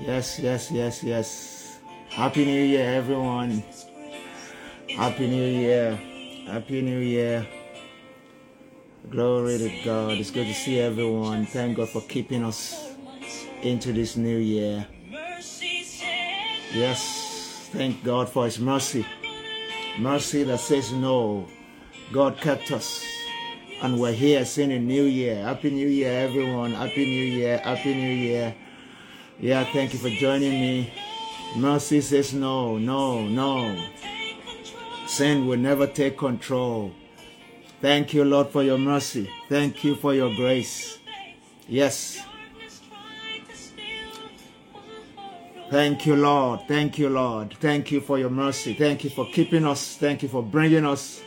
Yes, yes, yes, yes. Happy New Year, everyone. Happy New Year. Happy New Year. Glory to God. It's good to see everyone. Thank God for keeping us into this new year. Yes, thank God for His mercy. Mercy that says no. God kept us. And we're here seeing a new year. Happy New Year, everyone. Happy New Year. Happy New Year. Yeah, thank you for joining me. Mercy says no, no, no. Sin will never take control. Thank you, Lord, for your mercy. Thank you for your grace. Yes. Thank you, Lord. Thank you, Lord. Thank you for your mercy. Thank you for keeping us. Thank you for bringing us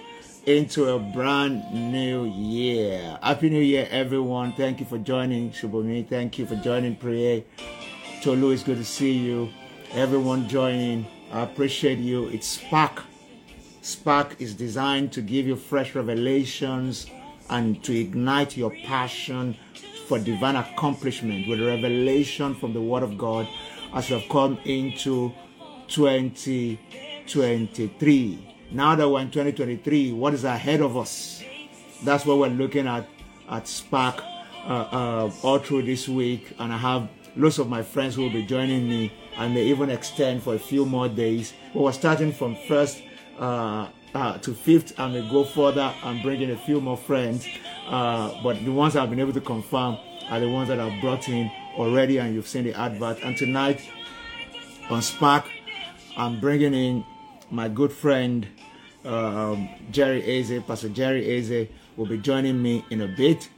into a brand new year. Happy New Year, everyone. Thank you for joining Shubomi. Thank you for joining Prayer. Tolu, it's good to see you. Everyone joining, I appreciate you. It's Spark. Spark is designed to give you fresh revelations and to ignite your passion for divine accomplishment with revelation from the Word of God as you have come into 2023. Now that we're in 2023, what is ahead of us? That's what we're looking at at Spark uh, uh, all through this week, and I have lots of my friends will be joining me, and they even extend for a few more days. We're starting from first uh, uh, to fifth, and we go further and bring in a few more friends. Uh, but the ones I've been able to confirm are the ones that I've brought in already, and you've seen the advert. And tonight on Spark, I'm bringing in my good friend um, Jerry Eze, Pastor Jerry Eze will be joining me in a bit,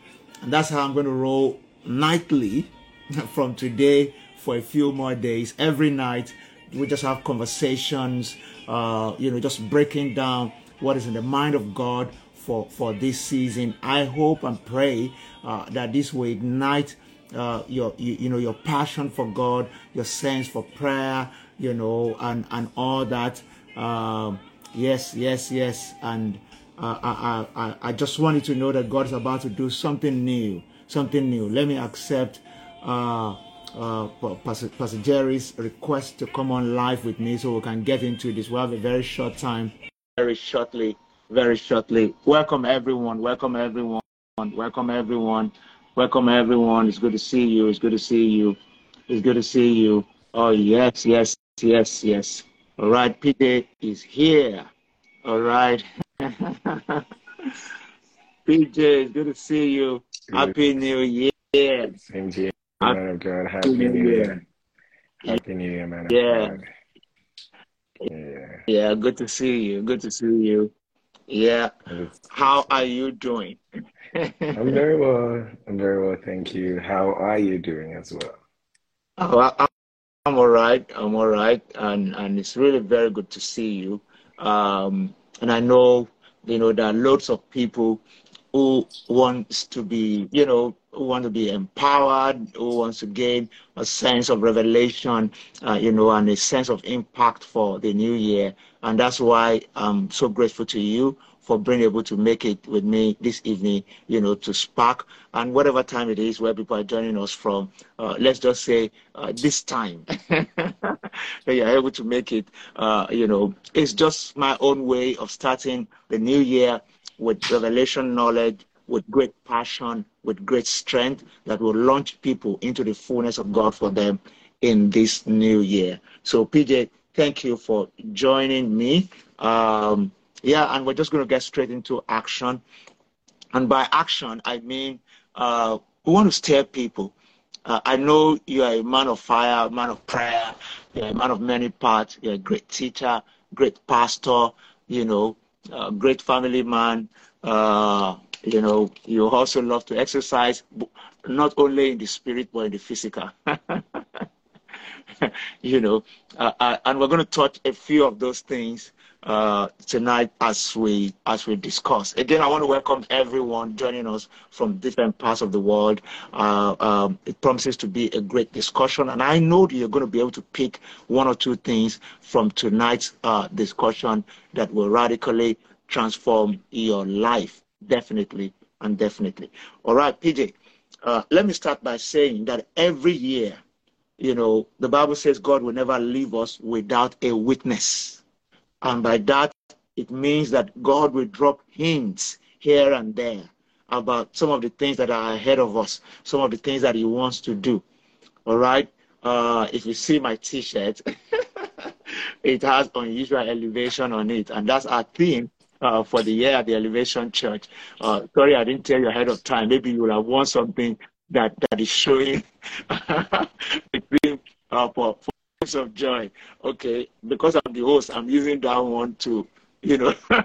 and that's how I'm going to roll nightly from today for a few more days. Every night, we just have conversations, uh, you know, just breaking down what is in the mind of God for, for this season. I hope and pray uh, that this will ignite uh, your, you, you know, your passion for God, your sense for prayer, you know, and, and all that. Um, yes, yes, yes. And uh, I, I, I just wanted to know that God is about to do something new, something new. Let me accept uh, uh, Pastor, Pastor Jerry's request to come on live with me so we can get into this. We have a very short time. Very shortly, very shortly. Welcome everyone. Welcome everyone. Welcome everyone. Welcome everyone. It's good to see you. It's good to see you. It's good to see you. Oh yes, yes, yes, yes. All right, PJ is here. All right. PJ, it's good to see you. Happy New Year. Same to you, man of God. Happy New Year. Happy New Year, man of Yeah. God. Yeah. Yeah, good to see you. Good to see you. Yeah. How are you doing? I'm very well. I'm very well, thank you. How are you doing as well? Oh, I'm all right. I'm all right, and and it's really very good to see you. Um, and I know, you know, there are lots of people who wants to be, you know, who want to be empowered, who wants to gain a sense of revelation, uh, you know, and a sense of impact for the new year. And that's why I'm so grateful to you for being able to make it with me this evening, you know, to spark and whatever time it is where people are joining us from, uh, let's just say uh, this time you're able to make it, uh, you know, it's just my own way of starting the new year with revelation knowledge, with great passion, with great strength that will launch people into the fullness of God for them in this new year. So, PJ, thank you for joining me. Um, yeah, and we're just going to get straight into action. And by action, I mean uh, we want to steer people. Uh, I know you are a man of fire, a man of prayer, you're a man of many parts, you're a great teacher, great pastor, you know, uh, great family man. Uh, you know, you also love to exercise, not only in the spirit, but in the physical. you know, uh, uh, and we're going to touch a few of those things uh, tonight as we as we discuss. Again, I want to welcome everyone joining us from different parts of the world. Uh, um, it promises to be a great discussion, and I know that you're going to be able to pick one or two things from tonight's uh, discussion that will radically transform your life. Definitely and definitely. All right, PJ. Uh, let me start by saying that every year you know, the Bible says God will never leave us without a witness. And by that, it means that God will drop hints here and there about some of the things that are ahead of us, some of the things that He wants to do. All right. Uh, if you see my T-shirt, it has unusual elevation on it, and that's our theme uh, for the year at the Elevation Church. Uh, sorry, I didn't tell you ahead of time. Maybe you will have won something that that is showing the theme uh, for of joy. Okay, because I'm the host, I'm using that one to, you know,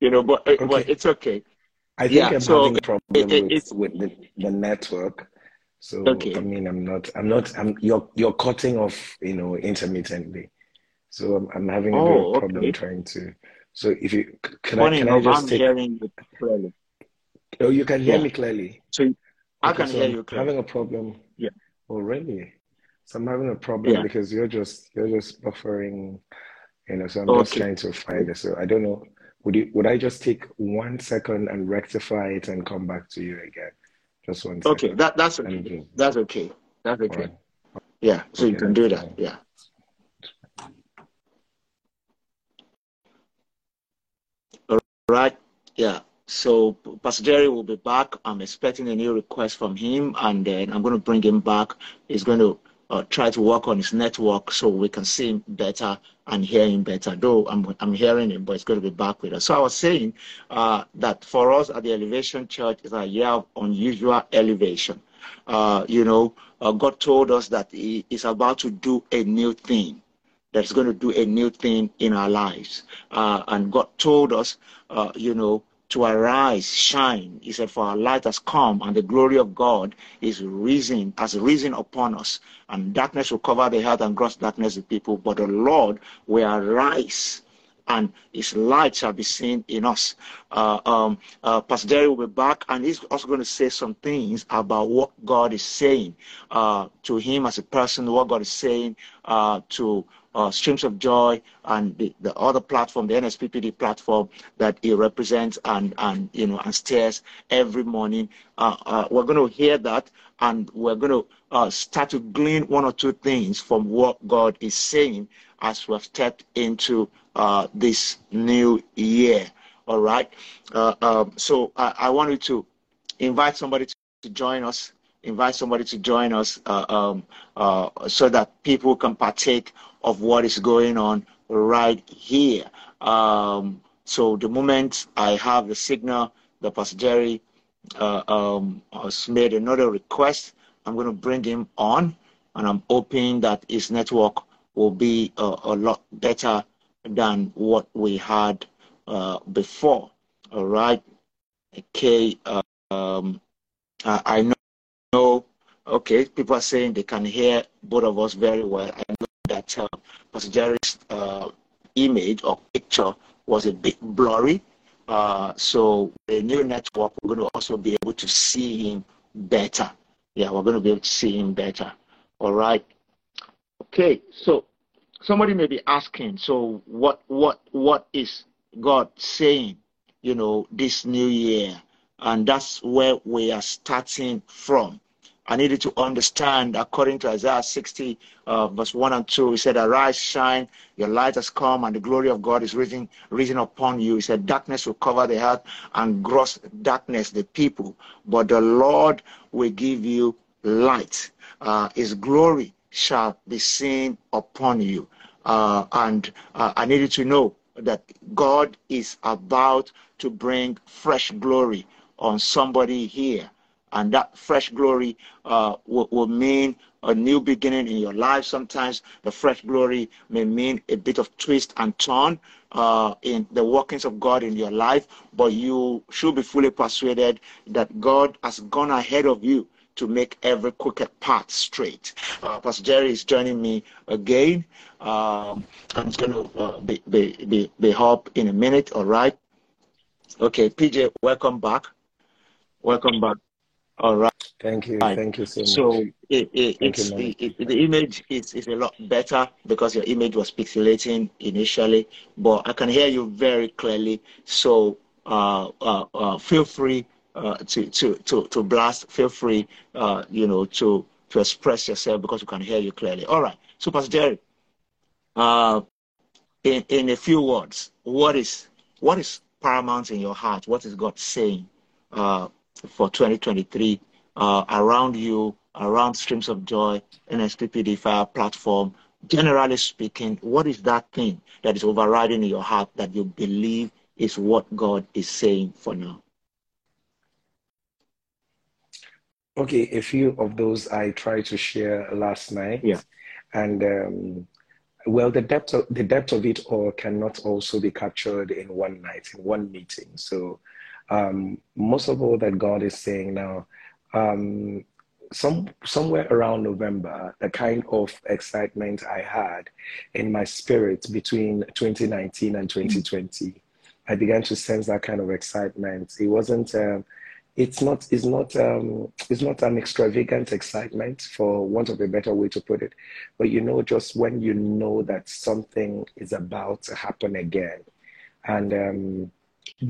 you know, but eh, okay. but it's okay. I think yeah, I'm so having a problem it, with, with the, the network. So okay. I mean, I'm not, I'm not, I'm you're you're cutting off, you know, intermittently. So I'm, I'm having a oh, bit of oh, problem okay. trying to. So if you can, Funny I, can I just I'm take? Hearing you clearly. Oh, you can hear yeah. me clearly. So I can hear I'm you clearly. Having a problem. Yeah. Oh, really? So I'm having a problem yeah. because you're just you're just buffering, you know. So I'm okay. just trying to find it. So I don't know. Would you would I just take one second and rectify it and come back to you again? Just one second. Okay, that that's okay. That's okay. That's okay. Right. Yeah, so okay, you can do that. Fine. Yeah. All right. Yeah. So Pastor Jerry will be back. I'm expecting a new request from him, and then I'm going to bring him back. He's going to uh, try to work on his network so we can see him better and hear him better. Though I'm, I'm hearing him, but it's going to be back with us. So I was saying uh, that for us at the Elevation Church is a year of unusual elevation. Uh, you know, uh, God told us that He is about to do a new thing. That's going to do a new thing in our lives. Uh, and God told us, uh, you know, to arise, shine. He said, For our light has come, and the glory of God is risen, has risen upon us. And darkness will cover the earth and gross darkness the people. But the Lord will arise and his light shall be seen in us. Uh, um, uh, Pastor Jerry will be back, and he's also going to say some things about what God is saying uh, to him as a person, what God is saying uh, to uh, Streams of Joy and the, the other platform, the NSPPD platform that he represents and, and you know, and steers every morning. Uh, uh, we're going to hear that and we're going to uh, start to glean one or two things from what God is saying as we've stepped into uh, this new year. All right. Uh, um, so I, I wanted to invite somebody to, to join us invite somebody to join us uh, um, uh, so that people can partake of what is going on right here. Um, so the moment I have the signal, the Jerry uh, um, has made another request, I'm going to bring him on, and I'm hoping that his network will be a, a lot better than what we had uh, before. All right. Okay. Um, I, I know. Okay, people are saying they can hear both of us very well. That uh, Pastor Jerry's uh, image or picture was a bit blurry. Uh, so the new network, we're going to also be able to see him better. Yeah, we're going to be able to see him better. All right. Okay, so somebody may be asking, so what, what, what is God saying? You know, this new year, and that's where we are starting from. I needed to understand, according to Isaiah 60, uh, verse 1 and 2, he said, Arise, shine, your light has come, and the glory of God is risen, risen upon you. He said, Darkness will cover the earth, and gross darkness the people. But the Lord will give you light. Uh, his glory shall be seen upon you. Uh, and uh, I needed to know that God is about to bring fresh glory on somebody here and that fresh glory uh, will, will, mean a new beginning in your life. Sometimes the fresh glory may mean a bit of twist and turn uh, in the workings of God in your life, but you should be fully persuaded that God has gone ahead of you to make every crooked path straight. Uh, Pastor Jerry is joining me again. Um, I'm going to uh, be, be, be, be up in a minute, all right? Okay, PJ, welcome back. Welcome back. All right. Thank you. Right. Thank you so much. So it, it, it's, you, it, the image is, is a lot better because your image was pixelating initially, but I can hear you very clearly. So uh, uh, uh, feel free uh, to, to, to, to blast, feel free, uh, you know, to, to express yourself because we can hear you clearly. All right. So, Pastor Jerry, uh, in, in a few words, what is, what is paramount in your heart? What is God saying uh, for 2023 uh, around you, around Streams of Joy, NSPPD Fire platform? Generally speaking, what is that thing that is overriding in your heart that you believe is what God is saying for now? Okay, a few of those I tried to share last night. Yeah. And um, well, the depth of the depth of it all cannot also be captured in one night, in one meeting. So um, most of all that God is saying now, um, some somewhere around November, the kind of excitement I had in my spirit between 2019 and 2020, I began to sense that kind of excitement. It wasn't. Uh, it's not it's not um, it's not an extravagant excitement for want of a better way to put it but you know just when you know that something is about to happen again and um, mm-hmm.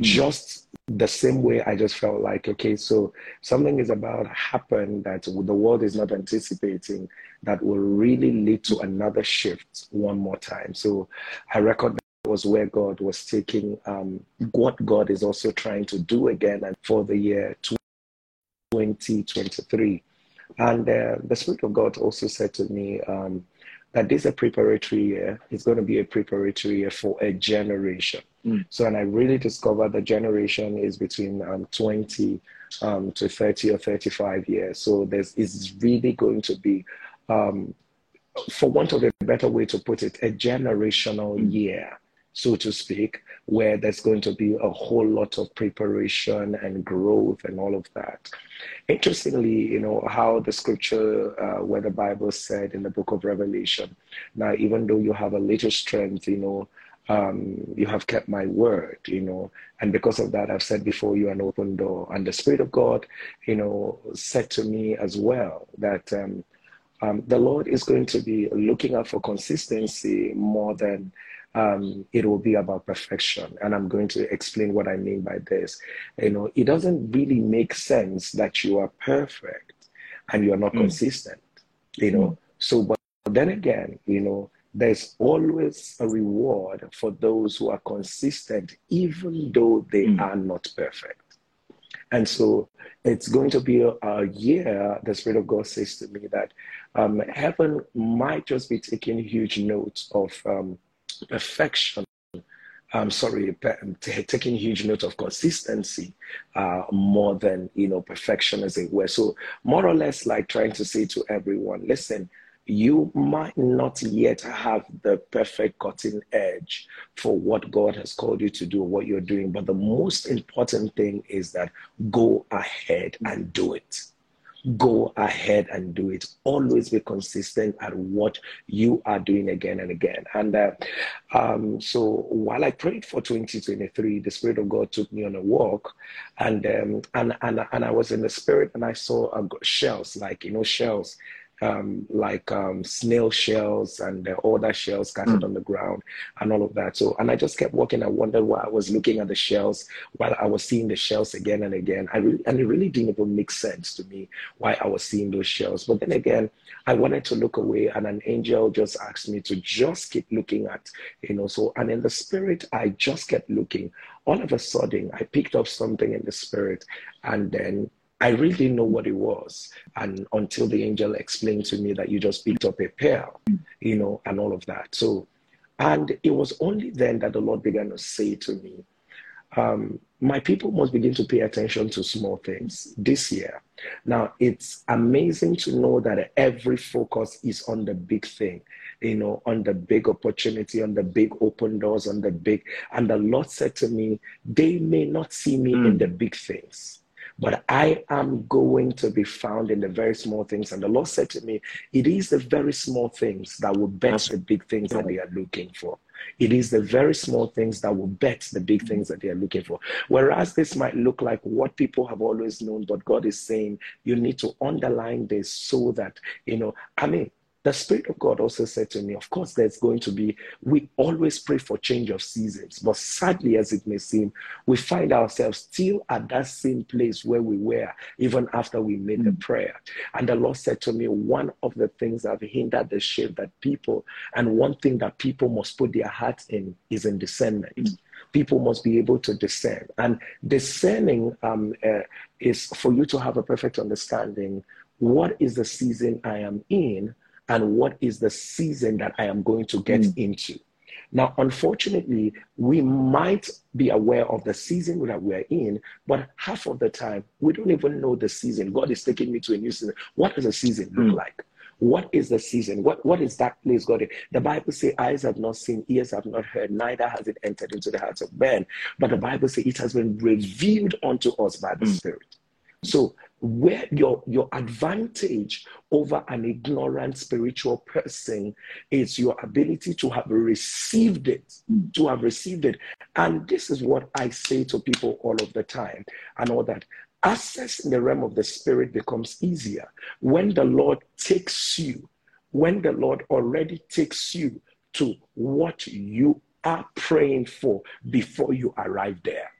Just the same way i just felt like okay so something is about to happen that the world is not anticipating that will really lead to another shift one more time so i record was where God was taking um, what God is also trying to do again and for the year 2023. And uh, the Spirit of God also said to me um, that this is a preparatory year. It's going to be a preparatory year for a generation. Mm. So, and I really discovered the generation is between um, 20 um, to 30 or 35 years. So, there's is really going to be um, for want of a better way to put it, a generational mm. year so to speak, where there's going to be a whole lot of preparation and growth and all of that. Interestingly, you know, how the scripture, uh, where the Bible said in the book of Revelation, now, even though you have a little strength, you know, um, you have kept my word, you know, and because of that, I've set before you an open door. And the Spirit of God, you know, said to me as well that um, um, the Lord is going to be looking out for consistency more than um, it will be about perfection. And I'm going to explain what I mean by this. You know, it doesn't really make sense that you are perfect and you're not mm. consistent, you know. Mm. So, but then again, you know, there's always a reward for those who are consistent, even though they mm. are not perfect. And so it's going to be a, a, year, the Spirit of God says to me that um, heaven might just be taking huge notes of um, perfection. I'm sorry, taking huge note of consistency uh, more than you know perfection, as it were. So more or less, like trying to say to everyone, listen, you might not yet have the perfect cutting edge for what God has called you to do, what you're doing, but the most important thing is that go ahead and do it go ahead and do it. Always be consistent at what you are doing again and again. And uh, um, so while I prayed for 2023, the Spirit of God took me on a walk, and um, and and and I was in the Spirit, and I saw uh, shells, like you know shells um, like um, snail shells and uh, other shells scattered mm. on the ground and all of that. So, and I just kept walking. I wondered why I was looking at the shells while I was seeing the shells again and again. I really, and it really didn't even make sense to me why I was seeing those shells. But then again, I wanted to look away, and an angel just asked me to just keep looking at, you know. So, and in the spirit, I just kept looking. All of a sudden, I picked up something in the spirit, and then I really didn't know what it was. And until the angel explained to me that you just picked up a pearl, you know, and all of that. So, and it was only then that the Lord began to say to me, um, my people must begin to pay attention to small things this year. Now, it's amazing to know that every focus is on the big thing, you know, on the big opportunity, on the big open doors, on the big. And the Lord said to me, they may not see me mm. in the big things but I am going to be found in the very small things. And the Lord said to me, It is the very small things that will bet the big things that they are looking for. It is the very small things that will bet the big things that they are looking for. Whereas this might look like what people have always known, but God is saying you need to underline this so that, you know, I mean, the Spirit of God also said to me, Of course, there's going to be, we always pray for change of seasons, but sadly, as it may seem, we find ourselves still at that same place where we were even after we made mm. the prayer. And the Lord said to me, One of the things that have hindered the shift that people, and one thing that people must put their hearts in is in discernment. Mm people must be able to discern. And discerning um, uh, is for you to have a perfect understanding what is the season I am in and what is the season that I am going to get mm. into. Now, unfortunately, we might be aware of the season that we're in, but half of the time, we don't even know the season. God is taking me to a new season. What does a season look mm. like? What is the season? What, what is that place God in? The Bible says, eyes have not seen, ears have not heard, neither has it entered into the hearts of men. But the Bible says it has been revealed unto us by the mm. Spirit. So where your your advantage over an ignorant spiritual person is your ability to have received it to have received it. And this is what i say to people all of the time. And all that access in the realm of the spirit becomes easier when the lord takes you when the lord already takes you to what you are praying for before you arrive there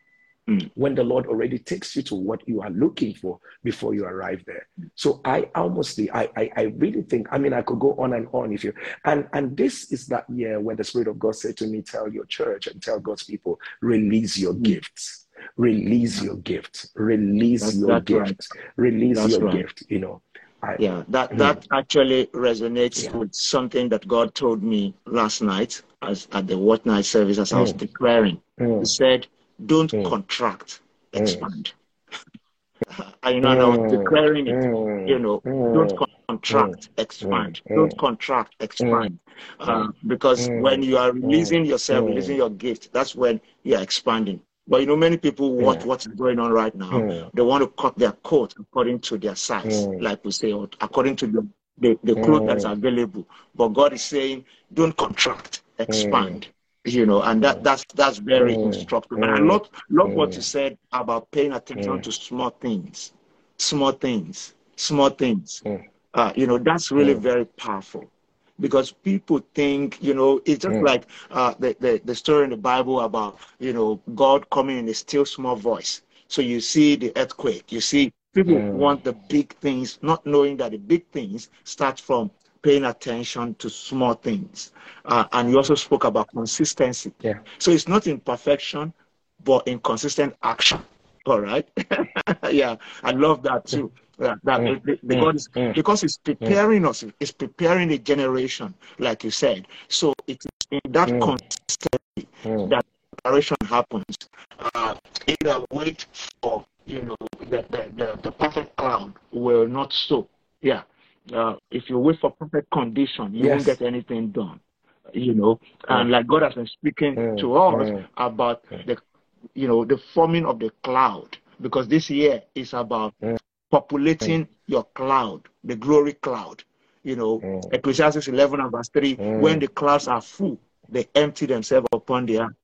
Mm. when the Lord already takes you to what you are looking for before you arrive there. So I almost, I, I, I really think, I mean, I could go on and on if you, and, and this is that year when the Spirit of God said to me, tell your church and tell God's people, release your mm. gifts, release your gift, release that's, your that's gift, right. release that's your right. gift, you know. I, yeah, that, mm. that actually resonates yeah. with something that God told me last night as at the what night service as I was mm. declaring. Mm. He said, don't mm. contract, mm. expand. Mm. you know, and I was hmm. declaring it, mm. you know, don't hmm. contract, hmm. expand. Don't contract, expand. Uh, because when you are releasing yourself, releasing your gift, that's when you are expanding. But you know, many people watch what's going on right now. They want to cut their coat according to their size, like we say, or according to the, the, the clothes that's available. But God is saying, don't contract, expand you know, and that that's that's very mm. instructive. And I mm. love love mm. what you said about paying attention mm. to small things, small things, small things. Mm. Uh, you know, that's really mm. very powerful because people think, you know, it's just like uh, the, the the story in the Bible about you know God coming in a still small voice. So you see the earthquake, you see people want the big things, not knowing that the big things start from paying attention to small things. Uh, and you also spoke about consistency. Yeah. So it's not in perfection, but in consistent action. All right. yeah, I love that too. Yeah, that mm. because, mm. because it's preparing us, it's preparing a generation, like you said. So it's in that mm. consistency mm. that preparation happens. Uh, either wait for you know the, the, the, the perfect cloud will not sow. Yeah, uh, if you wait for perfect condition, you yes. won't get anything done. You know, and like God has been speaking mm. to us mm. about the, you know, the forming of the cloud, because this year is about mm. populating your cloud, the glory cloud. You know. Ecclesiastes 11 and verse 3, when the clouds are full, they empty themselves upon the earth.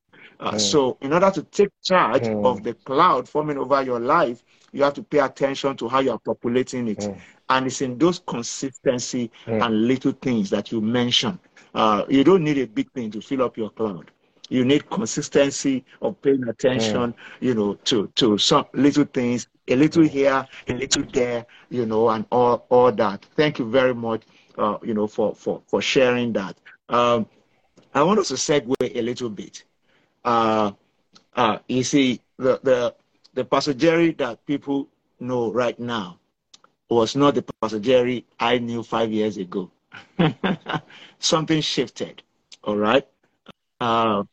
Uh, so, in order to take charge of the cloud forming over your life, you have to pay attention to how you are populating it. Mm. And it's in those consistency mm. and little things that you mention. Uh, you don't need a big thing to fill up your cloud. You need consistency of paying attention, mm. you know, to, to some little things, a little here, a little there, you know, and all, all that. Thank you very much, uh, you know, for, for, for sharing that. Um, I want us to segue a little bit. Uh, uh, you see, the, the, the Pastor Jerry that people know right now was not the Pastor Jerry I knew five years ago. Something shifted, all right? Uh,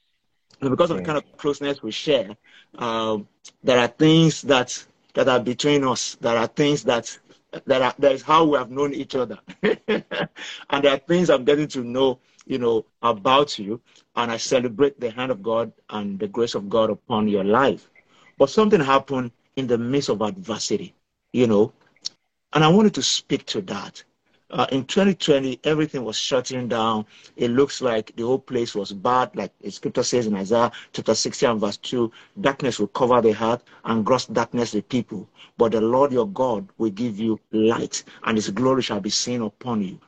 because of the kind of closeness we share, uh, there are things that that are between us. There are things that that are that is how we have known each other, and there are things I'm getting to know, you know, about you, and I celebrate the hand of God and the grace of God upon your life. But something happened in the midst of adversity, you know, and I wanted to speak to that. Uh, in 2020, everything was shutting down. It looks like the whole place was bad, like the scripture says in Isaiah chapter 60 and verse 2 darkness will cover the heart and gross darkness the people. But the Lord your God will give you light, and his glory shall be seen upon you.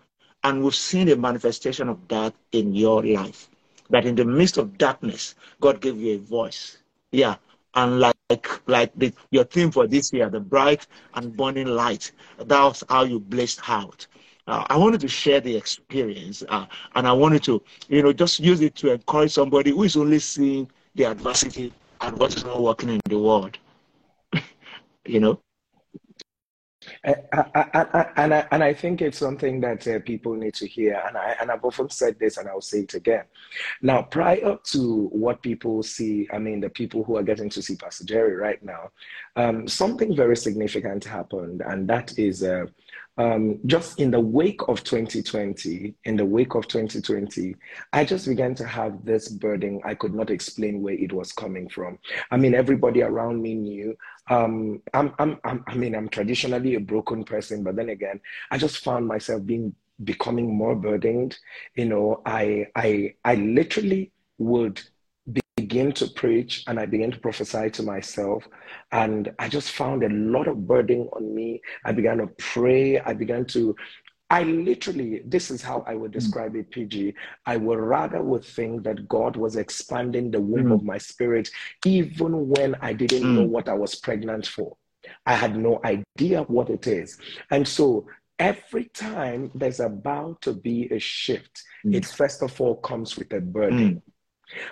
And we've seen a manifestation of that in your life. That in the midst of darkness, God gave you a voice. Yeah. And like like the, your theme for this year, the bright and burning light, That's how you blazed out. Uh, I wanted to share the experience, uh, and I wanted to, you know, just use it to encourage somebody who is only seeing the adversity and what is not working in the world. you know. I, and I, and I think it's something that uh, people need to hear, and I and I've often said this, and I'll say it again. Now, prior to what people see, I mean, the people who are getting to see Pastor Jerry right now, um, something very significant happened, and that is uh, um, just in the wake of 2020, in the wake of 2020, I just began to have this burden. I could not explain where it was coming from. I mean, everybody around me knew. Um, I'm, I'm, I'm, I mean, I'm traditionally a broken person, but then again, I just found myself being becoming more burdened. You know, I, I, I literally would begin to preach and I began to prophesy to myself. And I just found a lot of burden on me. I began to pray. I began to, I literally, this is how I would describe it, PG. I would rather would think that God was expanding the womb mm. of my spirit, even when I didn't mm. know what I was pregnant for. I had no idea what it is. And so every time there's about to be a shift, mm. it first of all comes with a burden. Mm.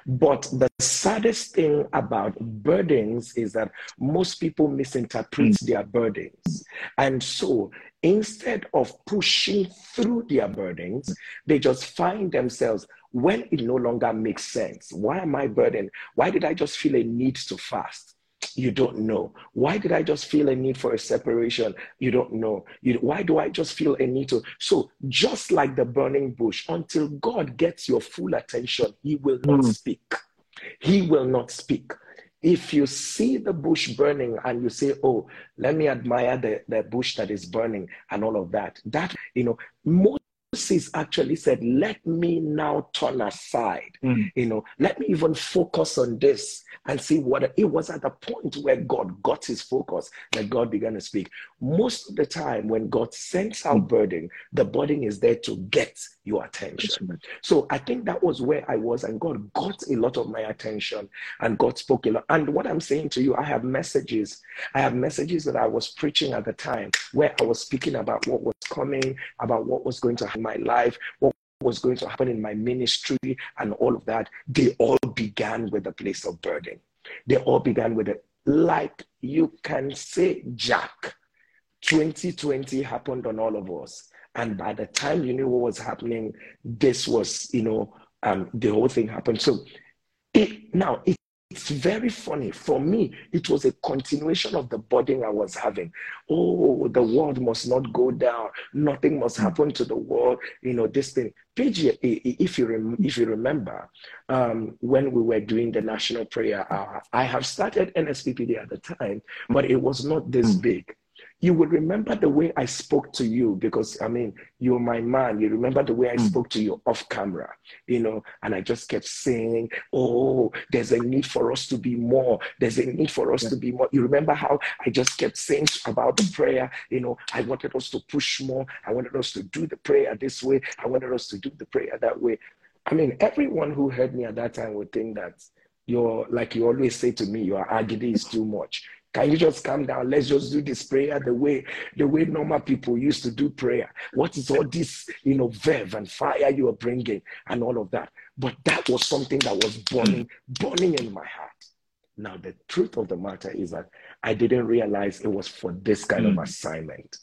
But the saddest thing about burdens is that most people misinterpret mm. their burdens. And so instead of pushing through their burdens, they just find themselves when it no longer makes sense. Why am I burdened? Why did I just feel a need to fast? You don't know. Why did I just feel a need for a separation? You don't know. You, why do I just feel a need to? So, just like the burning bush, until God gets your full attention, He will not mm. speak. He will not speak. If you see the bush burning and you say, Oh, let me admire the, the bush that is burning and all of that, that, you know, most Moses actually said, Let me now turn aside. Mm. You know, let me even focus on this and see what it was at the point where God got his focus that God began to speak. Most of the time, when God sends out mm. burden, the burden is there to get your attention. So I think that was where I was, and God got a lot of my attention, and God spoke a lot. And what I'm saying to you, I have messages. I have messages that I was preaching at the time where I was speaking about what was coming, about what was going to happen in my life, what was going to happen in my ministry, and all of that. They all began with a place of burden. They all began with it. Like you can say, Jack, 2020 happened on all of us. And by the time you knew what was happening, this was, you know, um, the whole thing happened. So it, now it it's very funny. For me, it was a continuation of the burden I was having. Oh, the world must not go down. Nothing must happen to the world. You know, this thing. PG, if you, if you remember, um, when we were doing the National Prayer Hour, I have started NSPPD at the time, but it was not this hmm. big you will remember the way I spoke to you because I mean, you're my man. You remember the way I mm. spoke to you off camera, you know, and I just kept saying, Oh, there's a need for us to be more. There's a need for us yeah. to be more. You remember how I just kept saying about the prayer, you know, I wanted us to push more. I wanted us to do the prayer this way. I wanted us to do the prayer that way. I mean, everyone who heard me at that time would think that you're like you always say to me, your agony is too much. Can you just calm down? Let's just do this prayer the way the way normal people used to do prayer. What is all this, you know, verve and fire you are bringing and all of that? But that was something that was burning, burning in my heart. Now, the truth of the matter is that I didn't realize it was for this kind mm. of assignment.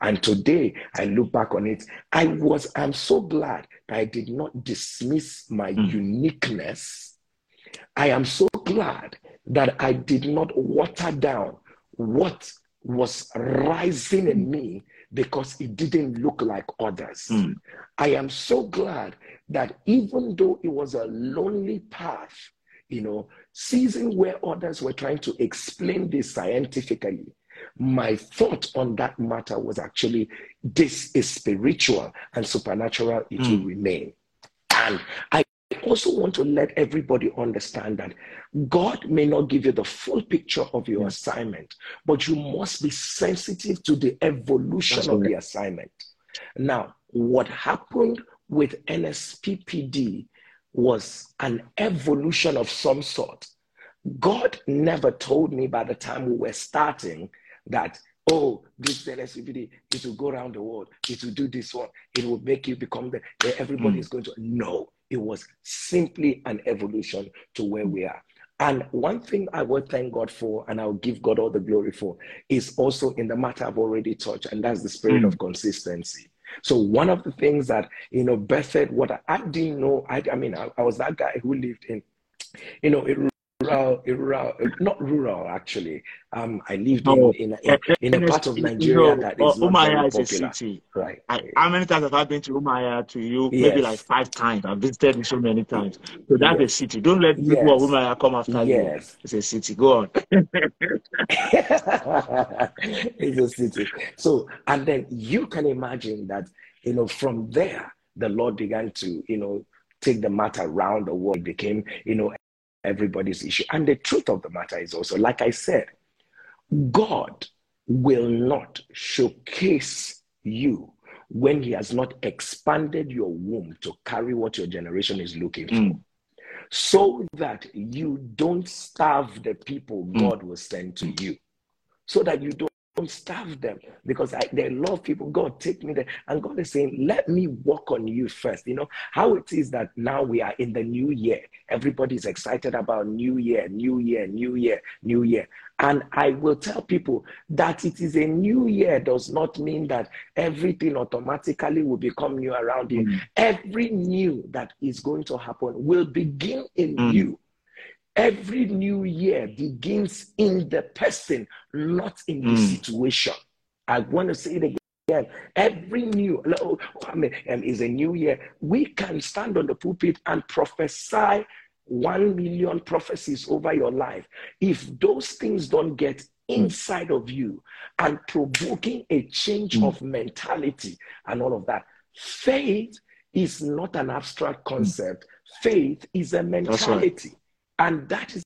And today I look back on it, I was, I'm so glad that I did not dismiss my mm. uniqueness. I am so glad that I did not water down what was rising in me because it didn't look like others. Mm. I am so glad that even though it was a lonely path, you know, season where others were trying to explain this scientifically, my thought on that matter was actually this is spiritual and supernatural, it mm. will remain. And I also want to let everybody understand that God may not give you the full picture of your assignment, but you must be sensitive to the evolution of the assignment. Now, what happened with NSPPD was an evolution of some sort. God never told me by the time we were starting that, oh, this NSPPD, it will go around the world, it will do this one, it will make you become the, everybody mm. is going to. No, it was simply an evolution to where we are. And one thing I will thank God for, and I'll give God all the glory for, is also in the matter I've already touched, and that's the spirit mm. of consistency. So one of the things that you know, Bethel, what I, I didn't know, I, I mean, I, I, was that guy who lived in, you know, rural, rural, not rural actually. Um, I lived oh, in in, in, in a part of Nigeria know, that is not Umuahia very popular. Is a city. Right. I, how many times have I been to Umuahia to you? Yes. Maybe like five times. I've visited so many times. So that's yes. a city. Don't let people yes. of Umuahia come after yes. you. It's a city. Go on. it's a city. So and then you can imagine that you know from there the Lord began to you know take the matter around the world. It became you know everybody's issue. And the truth of the matter is also, like I said, God will not showcase you when He has not expanded your womb to carry what your generation is looking for. Mm. So that you don't starve the people mm. God will send to you. So that you don't starve them because I, there are a lot of people. God, take me there. And God is saying, let me work on you first. You know how it is that now we are in the new year. Everybody's excited about new year, new year, new year, new year. And I will tell people that it is a new year does not mean that everything automatically will become new around you. Mm. Every new that is going to happen will begin in mm. you Every new year begins in the person, not in the mm. situation. I want to say it again. Every new, I mean, um, is a new year. We can stand on the pulpit and prophesy one million prophecies over your life. If those things don't get inside of you and provoking a change mm. of mentality and all of that, faith is not an abstract concept. Faith is a mentality. And that is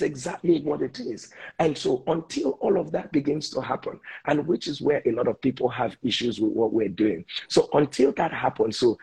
exactly what it is. And so until all of that begins to happen, and which is where a lot of people have issues with what we're doing. So until that happens, so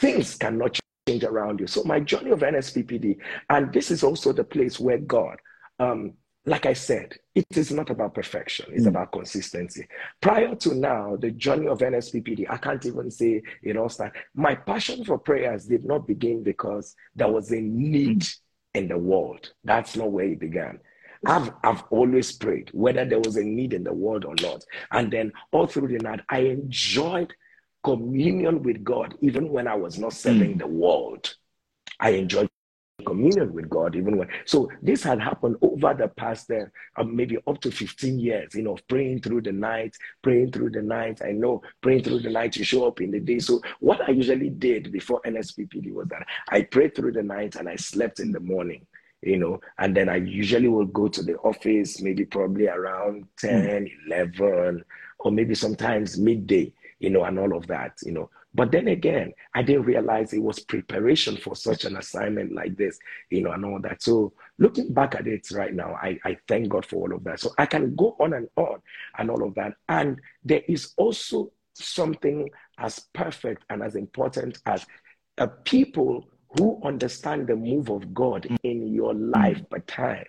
things cannot change around you. So my journey of NSPPD, and this is also the place where God, um, like I said, it is not about perfection, it's mm. about consistency. Prior to now, the journey of NSPPD, I can't even say it all started. My passion for prayers did not begin because there was a need. Mm in the world. That's not where it began. I've, I've always prayed, whether there was a need in the world or not. And then all through the night, I enjoyed communion with God, even when I was not serving mm. the world. I enjoyed communion with God, even when. So this had happened over the past, uh, um, maybe up to 15 years, you know, praying through the night, praying through the night. I know praying through the night to show up in the day. So what I usually did before NSPPD was that I prayed through the night and I slept in the morning you know, and then I usually will go to the office maybe probably around 10, 11, or maybe sometimes midday, you know, and all of that, you know. But then again, I didn't realize it was preparation for such an assignment like this, you know, and all that. So looking back at it right now, I, I thank God for all of that. So I can go on and on and all of that. And there is also something as perfect and as important as a people who understand the move of God in your life by time.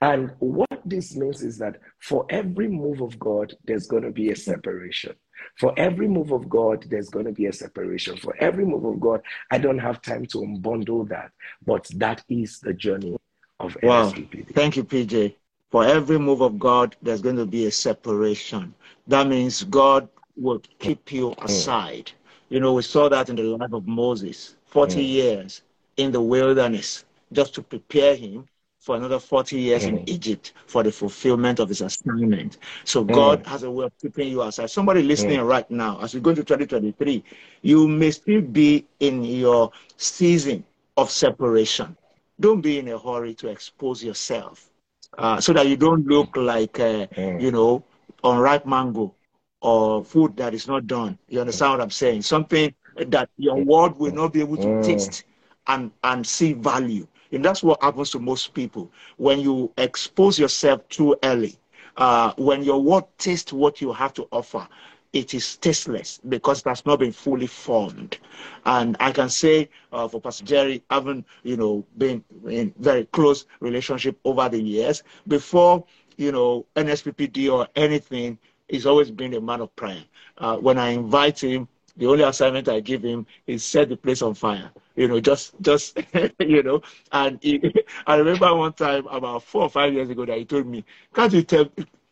And what this means is that for every move of God, there's going to be a separation. For every move of God, there's going to be a separation. For every move of God, I don't have time to unbundle that, but that is the journey of wow. NSPPD. Thank you, PJ. For every move of God, there's going to be a separation. That means God will keep you mm. aside. Mm. You know, we saw that in the life of Moses 40 mm. years in the wilderness just to prepare him for another 40 years mm. in Egypt for the fulfillment of his assignment. So mm. God has a way of keeping you aside. Somebody listening mm. right now, as we go into 2023, you may still be in your season of separation. Don't be in a hurry to expose yourself uh, so that you don't look like, uh, mm. you know, unripe mango or food that is not done. You understand what I'm saying? Something that your mm. world will not be able to mm. taste and, and see value. And that's what happens to most people. When you expose yourself too early, uh, when your word tastes what you have to offer, it is tasteless because it has not been fully formed. And I can say uh, for Pastor Jerry, having you know been in very close relationship over the years, before you know NSPPD or anything, he's always been a man of prayer. Uh, when I invite him, the only assignment I give him is set the place on fire. You know, just just you know. And he, I remember one time about four or five years ago that he told me, "Can't you tell?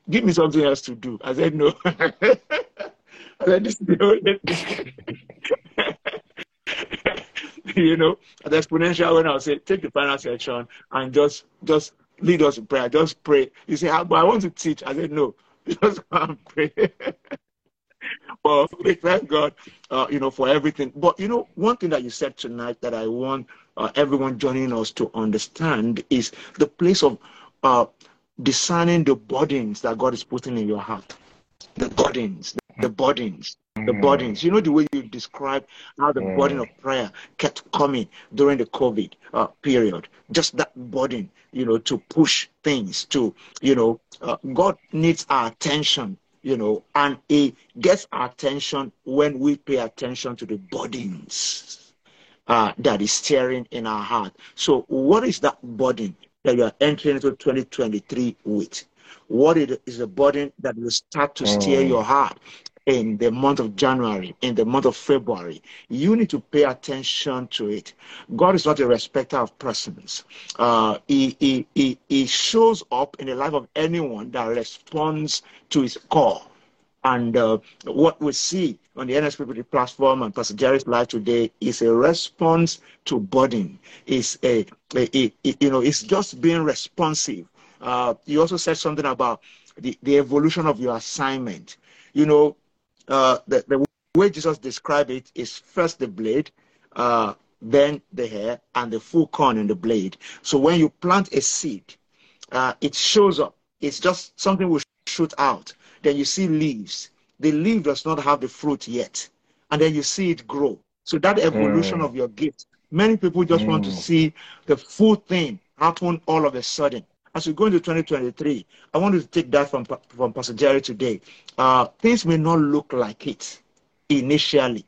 Give me something else to do." I said, "No." I said, "This is the only thing." you know, the exponential when I say take the final section and just just lead us in prayer, just pray. You say, ah, but I want to teach. I said, no, just come and pray. Well, we thank God, uh, you know, for everything. But you know, one thing that you said tonight that I want uh, everyone joining us to understand is the place of uh, discerning the burdens that God is putting in your heart. The burdens, the burdens, the mm. burdens. You know the way you describe how the mm. burden of prayer kept coming during the COVID uh, period. Just that burden, you know, to push things to, you know, uh, God needs our attention you know, and it gets our attention when we pay attention to the burdens uh, that is stirring in our heart. So, what is that burden that you are entering into 2023 with? What is the burden that will start to steer mm. your heart in the month of January, in the month of February. You need to pay attention to it. God is not a respecter of persons. Uh, he, he, he, he shows up in the life of anyone that responds to his call. And uh, what we see on the NSPPD platform and Pastor Jerry's life today is a response to burden. Is a, a, a, you know, it's just being responsive. Uh, you also said something about the, the evolution of your assignment. You know, uh, the, the way Jesus described it is first the blade, uh, then the hair, and the full corn in the blade. So when you plant a seed, uh, it shows up. It's just something will shoot out. Then you see leaves. The leaf does not have the fruit yet. And then you see it grow. So that evolution mm. of your gift, many people just mm. want to mm. see the full thing happen all of a sudden as we go into 2023, I want to take that from, from Pastor Jerry today. Uh, things may not look like it initially,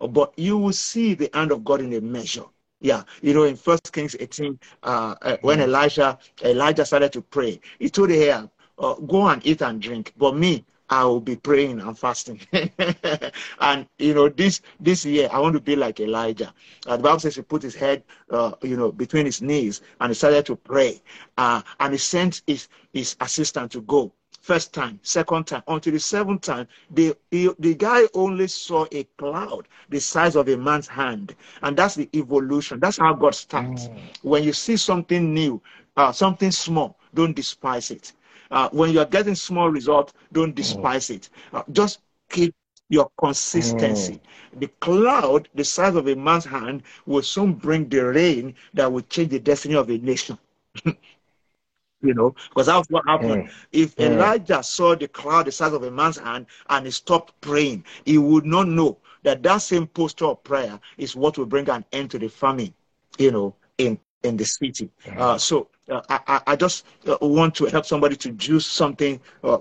but you will see the hand of God in a measure. Yeah, you know, in First Kings 18, uh, uh, when mm. Elijah Elijah started to pray, he told Ahab, uh, "Go and eat and drink, but me, I will be praying and fasting. and you know, this this year I want to be like Elijah. Uh, the Bible says he put his head, uh, you know, between his knees and he started to pray. Uh, and he sent his his assistant to go. First time, second time, until the seventh time, the, the, the guy only saw a cloud the size of a man's hand. And that's the evolution. That's how God starts. Mm. When you see something new, uh, something small, don't despise it uh, when you are getting small results, don't despise it. Uh, just keep your consistency. Mm. The cloud, the size of a man's hand, will soon bring the rain that will change the destiny of a nation. you know, because that's what happened. Mm. If mm. Elijah saw the cloud the size of a man's hand and he stopped praying, he would not know that that same posture of prayer is what will bring an end to the famine, you know, in in the city. Uh, so uh, I, I, just uh, want to help somebody to do something. Uh,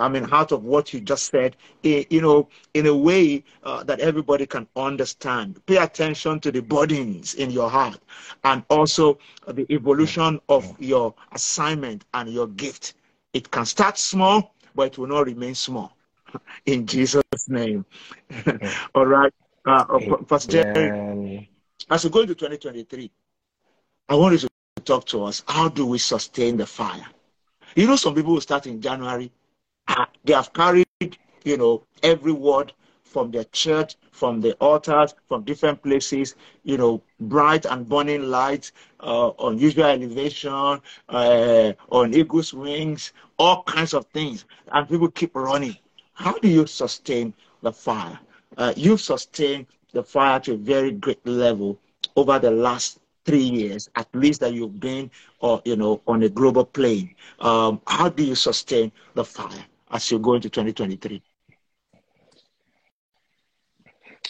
I mean, out of what you just said, you know, in a way uh, that everybody can understand. Pay attention to the burdens in your heart, and also the evolution of your assignment and your gift. It can start small, but it will not remain small. In Jesus' name. All right, uh, Pastor Jerry. As we go into 2023, I want you to talk to us. How do we sustain the fire? You know, some people will start in January. Uh, they have carried, you know, every word from their church, from the altars, from different places, you know, bright and burning lights, uh, unusual elevation, uh, on eagle's wings, all kinds of things. And people keep running. How do you sustain the fire? Uh, you've sustained the fire to a very great level over the last three years at least that you've been or you know on a global plane um, how do you sustain the fire as you go into 2023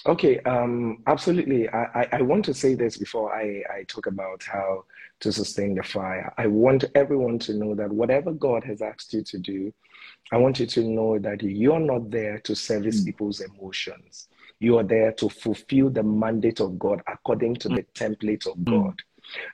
Okay, um, absolutely. I, I, I, want to say this before I, I talk about how to sustain the fire. I want everyone to know that whatever God has asked you to do, I want you to know that you're not there to service mm. people's emotions. You are there to fulfill the mandate of God according to mm. the template of mm. God.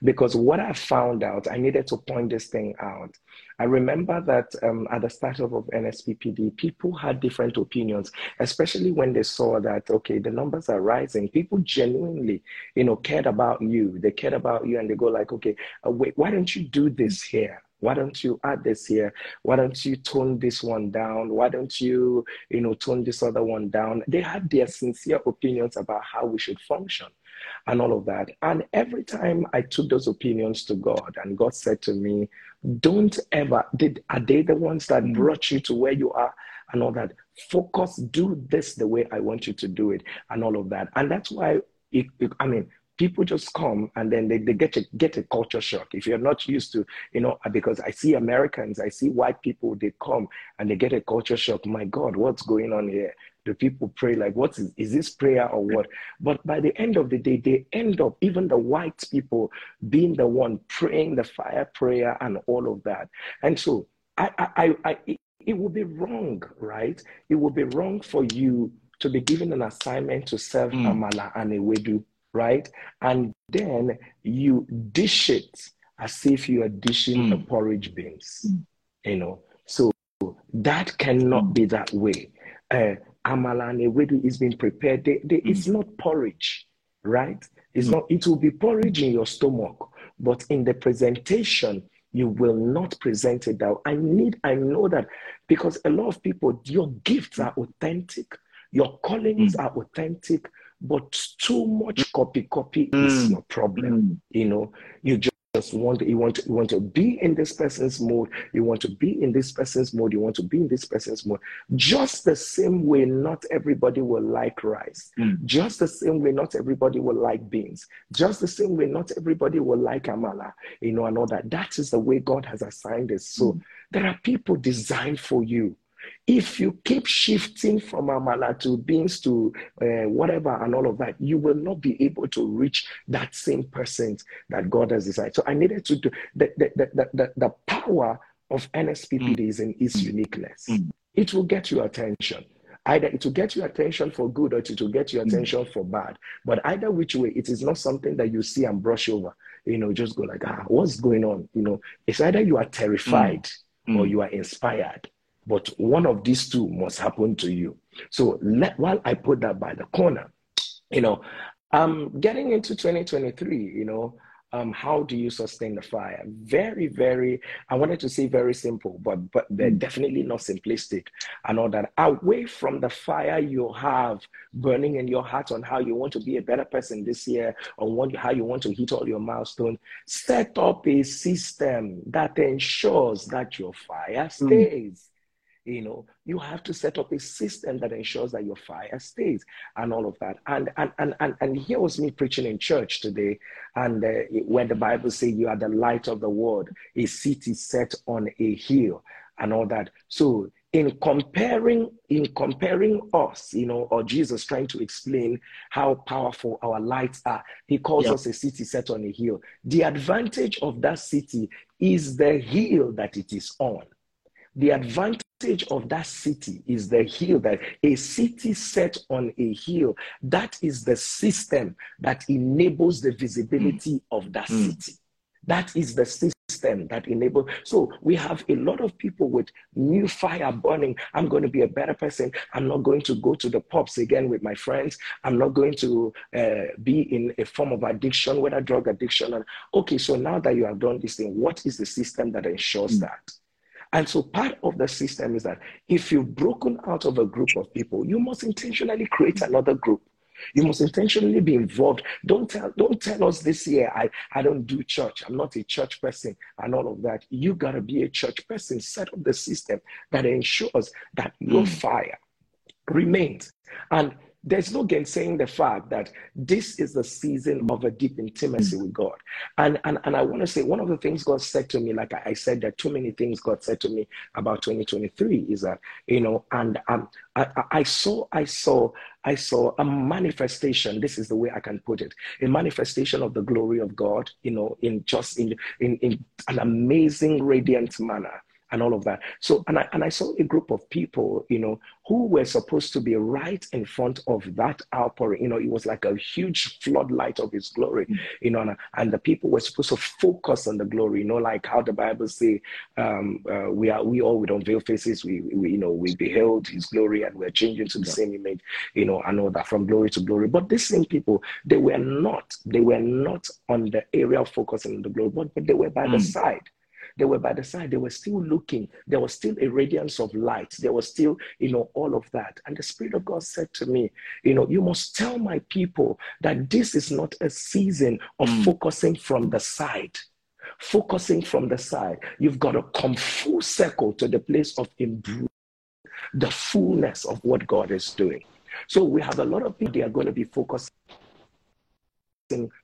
Because what I found out, I needed to point this thing out. I remember that um, at the start of, of NSPPD, people had different opinions, especially when they saw that, okay, the numbers are rising. People genuinely, you know, cared about you. They cared about you and they go like, okay, uh, wait, why don't you do this here? Why don't you add this here? Why don't you tone this one down? Why don't you, you know, tone this other one down? They had their sincere opinions about how we should function and all of that. And every time I took those opinions to God, and God said to me, Don't ever, did are they the ones that mm. brought you to where you are? And all that. Focus, do this the way I want you to do it, and all of that. And that's why it, it, I mean, people just come and then they, they get a get a culture shock. If you're not used to you know because i see americans i see white people they come and they get a culture shock. My god what's going on here? The people pray? Like what is, is this prayer or what? But by the end of the day they end up even the white people being the one praying the fire prayer and all of that. And so i i i, I it, it would be wrong right? It would be wrong for you to be given an assignment to serve mm. amala and a ewedu right and then you dish it as if you are dishing mm. porridge beans mm. you know so that cannot mm. be that way uh, amala and ewedu is being prepared. They, they, mm. It's not porridge, right? It's mm. not. It will be porridge in your stomach, but in the presentation, you will not present it that. I need. I know that because a lot of people, your gifts are authentic, your callings mm. are authentic, but too much copy copy is mm. your problem. Mm. You know, you just just want you want you want to be in this person's mode you want to be in this person's mode you want to be in this person's mode just the same way not everybody will like rice mm. just the same way not everybody will like beans just the same way not everybody will like amala you know and all that that is the way god has assigned it so mm. there are people designed for you if you keep shifting from amala to beans to uh, whatever and all of that, you will not be able to reach that same person that God has decided. So I needed to do the, the, the, the, the power of NSPPD mm. is in its uniqueness. Mm. It will get your attention. Either it will get your attention for good or it will get your mm. attention mm. for bad. But either which way, it is not something that you see and brush over. You know, just go like, ah, what's going on? You know, it's either you are terrified mm. or mm. you are inspired but one of these two must happen to you. So let, while I put that by the corner, you know, um, getting into 2023, you know, um, how do you sustain the fire? Very, very, I wanted to say very simple, but but they're hmm. definitely not simplistic and all that. Away from the fire you have burning in your heart on how you want to be a better person this year, on what, how you want to hit all your milestones, set up a system that ensures that your fire hmm. stays. Mm you know you have to set up a system that ensures that your fire stays and all of that. And and and and, and here was me preaching in church today and uh, when the bible says you are the light of the world a city set on a hill and all that. So in comparing in comparing us you know or jesus trying to explain how powerful our lights are he calls us a city set on a hill. The advantage of that city is the hill that it is on the advantage of that city is the hill that a city set on a hill that is the system that enables the visibility mm. of that mm. city that is the system that enables so we have a lot of people with new fire burning i'm going to be a better person i'm not going to go to the pubs again with my friends i'm not going to uh, be in a form of addiction whether drug addiction and okay so now that you have done this thing what is the system that ensures mm. that and so part of the system is that if you've broken out of a group of people, you must intentionally create another group. You must intentionally be involved. Don't tell, don't tell us this year, I, I don't do church. I'm not a church person and all of that. You got to be a church person. Set up the system that ensures that your mm. fire remains. And there's no gainsaying the fact that this is the season of a deep intimacy with God. And, and, and I want to say one of the things God said to me, like I said, there are too many things God said to me about 2023 is that, you know, and um, I, I saw, I saw, I saw a manifestation. This is the way I can put it: a manifestation of the glory of God, you know, in just in in, in an amazing, radiant manner and all of that. So, and I, and I saw a group of people, you know, who were supposed to be right in front of that outpouring. You know, it was like a huge floodlight of his glory, mm. you know, and, and, the people were supposed to focus on the glory, you know, like how the Bible say, um, uh, we are, we all with unveiled faces, we, we, you know, we beheld his glory and we're changing to the yeah. same image, you know, and all that from glory to glory. But these same people, they were not, they were not on the area of focusing on the glory, but, but they were by mm. the side they were by the side. They were still looking. There was still a radiance of light. There was still, you know, all of that. And the Spirit of God said to me, you know, you must tell my people that this is not a season of mm. focusing from the side focusing from the side. You've got to come full circle to the place of embrace the fullness of what God is doing. So we have a lot of people they are going to be focusing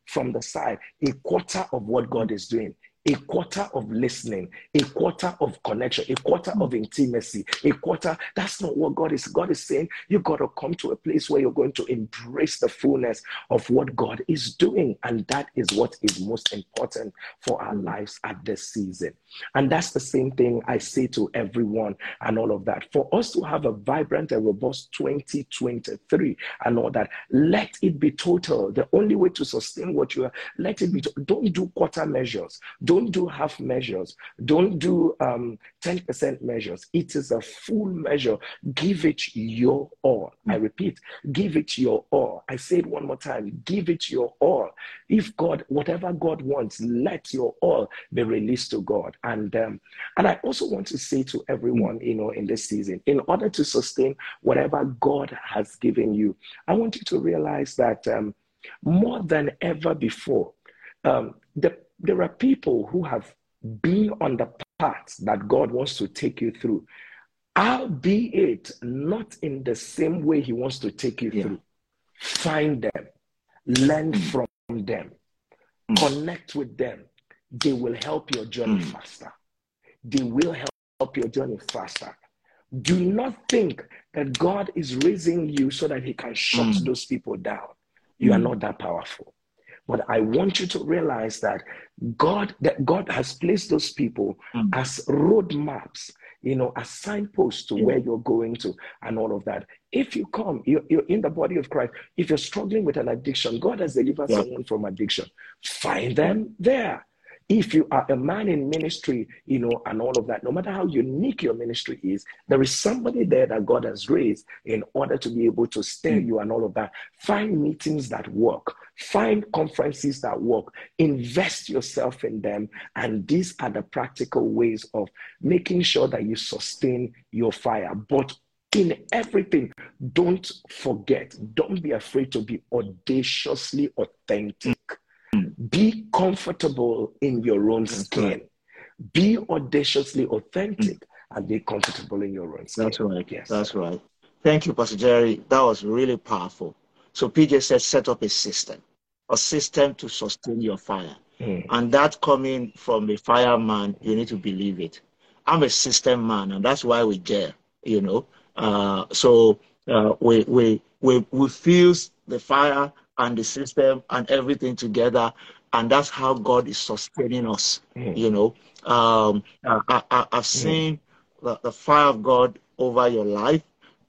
from the side, a quarter of what God is doing a quarter of listening, a quarter of connection, a quarter of intimacy, a quarter. That's not what God is. God is saying you got to come to a place where you're going to embrace the fullness of what God is doing. And that is what is most important for our mm. lives at this season. And that's the same thing I say to everyone and all of that. For us to have a vibrant and robust 2023 and all that, let it be total. The only way to sustain what you are, let it be. Don't do quarter measures don't do half measures. Don't do um, 10% measures. It is a full measure. Give it your all. I hmm. repeat, give it your all. I say it one more time. Give it your all. If God, whatever God wants, let your all be released to God. And um, and I also want to say to everyone, you know, in this season, in order to sustain whatever God has given you, I want you to realize that um, more than ever before, um, the there are people who have been on the path that God wants to take you through, albeit not in the same way He wants to take you yeah. through. Find them, learn mm. from them, mm. connect with them. They will help your journey mm. faster. They will help your journey faster. Do not think that God is raising you so that He can shut mm. those people down. You are mm. not that powerful. But I want you to realize that God, that God has placed those people mm. as roadmaps, you know, as signposts to yeah. where you're going to and all of that. If you come, you're, you're, in the body of Christ. If you're struggling with an addiction, God has delivered yeah. someone from addiction. Find them there if you are a man in ministry, you know, and all of that, no matter how unique your ministry is, there is somebody there that God has raised in order to be able to steer hmm. you and all of that. Find meetings that work, find conferences that work, invest yourself in them. And these are the practical ways of making sure that you sustain your fire. But in everything, don't forget, don't be afraid to be audaciously authentic. Be comfortable in your own skin. Be audaciously authentic mm. and be comfortable in your own skin. That's right. Yes. That's right. Thank you, Pastor Jerry. That was really powerful. So PJ said, set up a system, a system to sustain your fire. Mm. And that coming from a fireman, you need to believe it. I'm a system man, and that's why we dare, you know. Uh, so uh, we, we, we, we fuse the fire and the system and everything together and that's how God is sustaining us. Mm. You know, um, I, have mm. seen mm. the, the, fire of God over your life,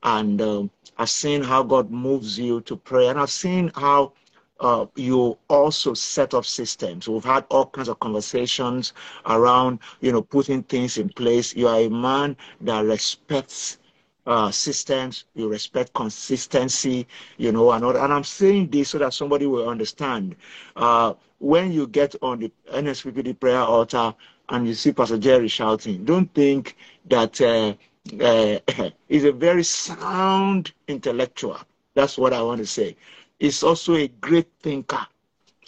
and um, I've seen how God moves you to pray, and I've seen how uh, you also set up systems. We've had all kinds of conversations around, you know, putting things in place. You are a man that respects uh, systems, you respect consistency, you know, and, all, and I'm saying this so that somebody will understand. Uh, when you get on the NSPPD prayer altar and you see Pastor Jerry shouting, don't think that uh, uh, he's a very sound intellectual. That's what I want to say. He's also a great thinker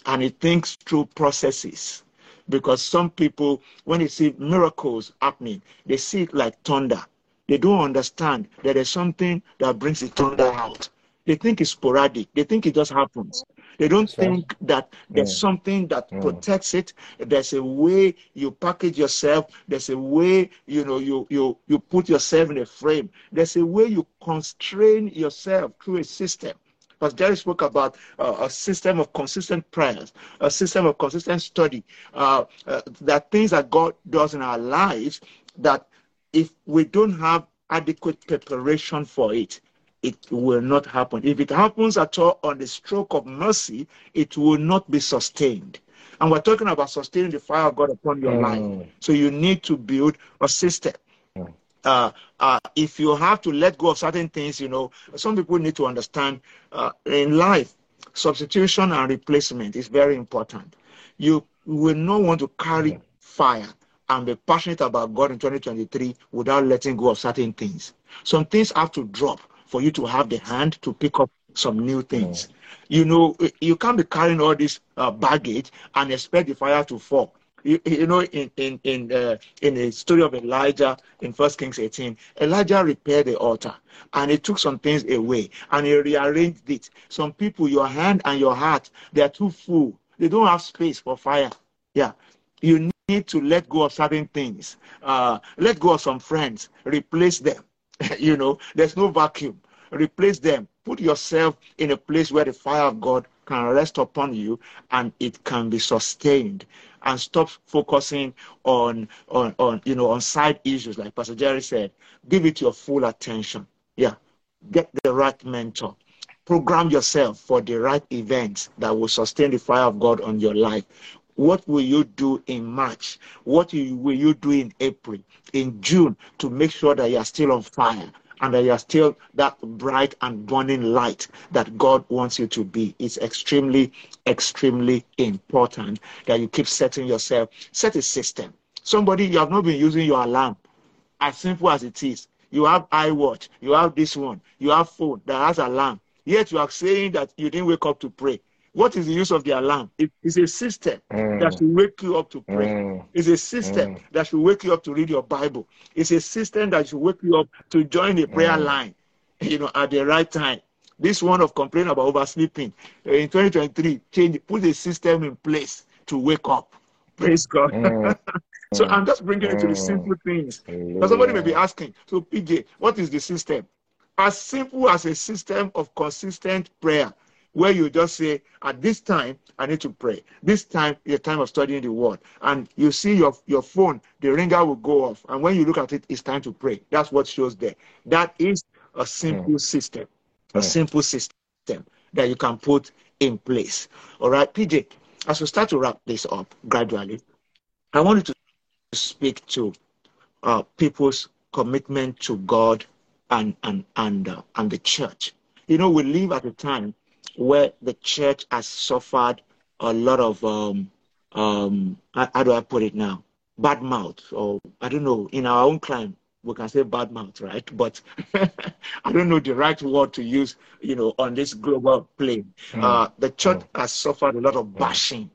and he thinks through processes. Because some people, when they see miracles happening, they see it like thunder they don't understand that there's something that brings the thunder out. They think it's sporadic. They think it just happens. They don't That's think right. that there's mm. something that mm. protects it. There's a way you package yourself. There's a way you know you you you put yourself in a frame. There's a way you constrain yourself through a system. Because Jerry spoke about uh, a system of consistent prayers, a system of consistent study, uh, uh, that things that God does in our lives that if we don't have adequate preparation for it, it will not happen. If it happens at all on the stroke of mercy, it will not be sustained. And we're talking about sustaining the fire of God upon your mm. life. So you need to build a system. Mm. Uh, uh, if you have to let go of certain things, you know, some people need to understand uh, in life, substitution and replacement is very important. You will not want to carry mm. fire and be passionate about God in 2023 without letting go of certain things. Some things have to drop for you to have the hand to pick up some new things. Mm. You know, you can't be carrying all this uh, baggage and expect the fire to fall. You, you know, in in in uh, in the story of Elijah in First Kings 18, Elijah repaired the altar and he took some things away and he rearranged it. Some people, your hand and your heart, they are too full. They don't have space for fire. Yeah, you need to let go of certain things. Uh, let go of some friends. Replace them. you know, there's no vacuum. Replace them. Put yourself in a place where the fire of God can rest upon you and it can be sustained and stop focusing on on on you know on side issues like pastor jerry said give it your full attention yeah get the right mentor program yourself for the right events that will sustain the fire of god on your life what will you do in March? What will you do in April, in June to make sure that you are still on fire and that you are still that bright and burning light that God wants you to be? It's extremely, extremely important that you keep setting yourself, set a system. Somebody, you have not been using your alarm, as simple as it is. You have iWatch, you have this one, you have phone that has alarm. Yet you are saying that you didn't wake up to pray. What is the use of the alarm? It is a system mm. that should wake you up to pray. Mm. It's a system mm. that should wake you up to read your Bible. It's a system that should wake you up to join a prayer mm. line, you know, at the right time. This one of complaining about oversleeping in 2023, change, put a system in place to wake up. Praise God. Mm. so I'm just bringing it to the simple things. Because somebody may be asking, so PJ, what is the system? As simple as a system of consistent prayer where you just say, at this time, I need to pray. This time is a time of studying the word. And you see your, your phone, the ringer will go off. And when you look at it, it's time to pray. That's what shows there. That is a simple mm. system, a mm. simple system that you can put in place. All right, PJ, as we start to wrap this up gradually, I wanted to speak to uh, people's commitment to God and and and uh, and the church. You know, we live at a time where the church has suffered a lot of um, um, how, do I put it now? Bad mouth, or I don't know. In our own climate, we can say bad mouth, right? But I don't know the right word to use, you know, on this global plane. Mm. Uh, the church mm. has suffered a lot of bashing,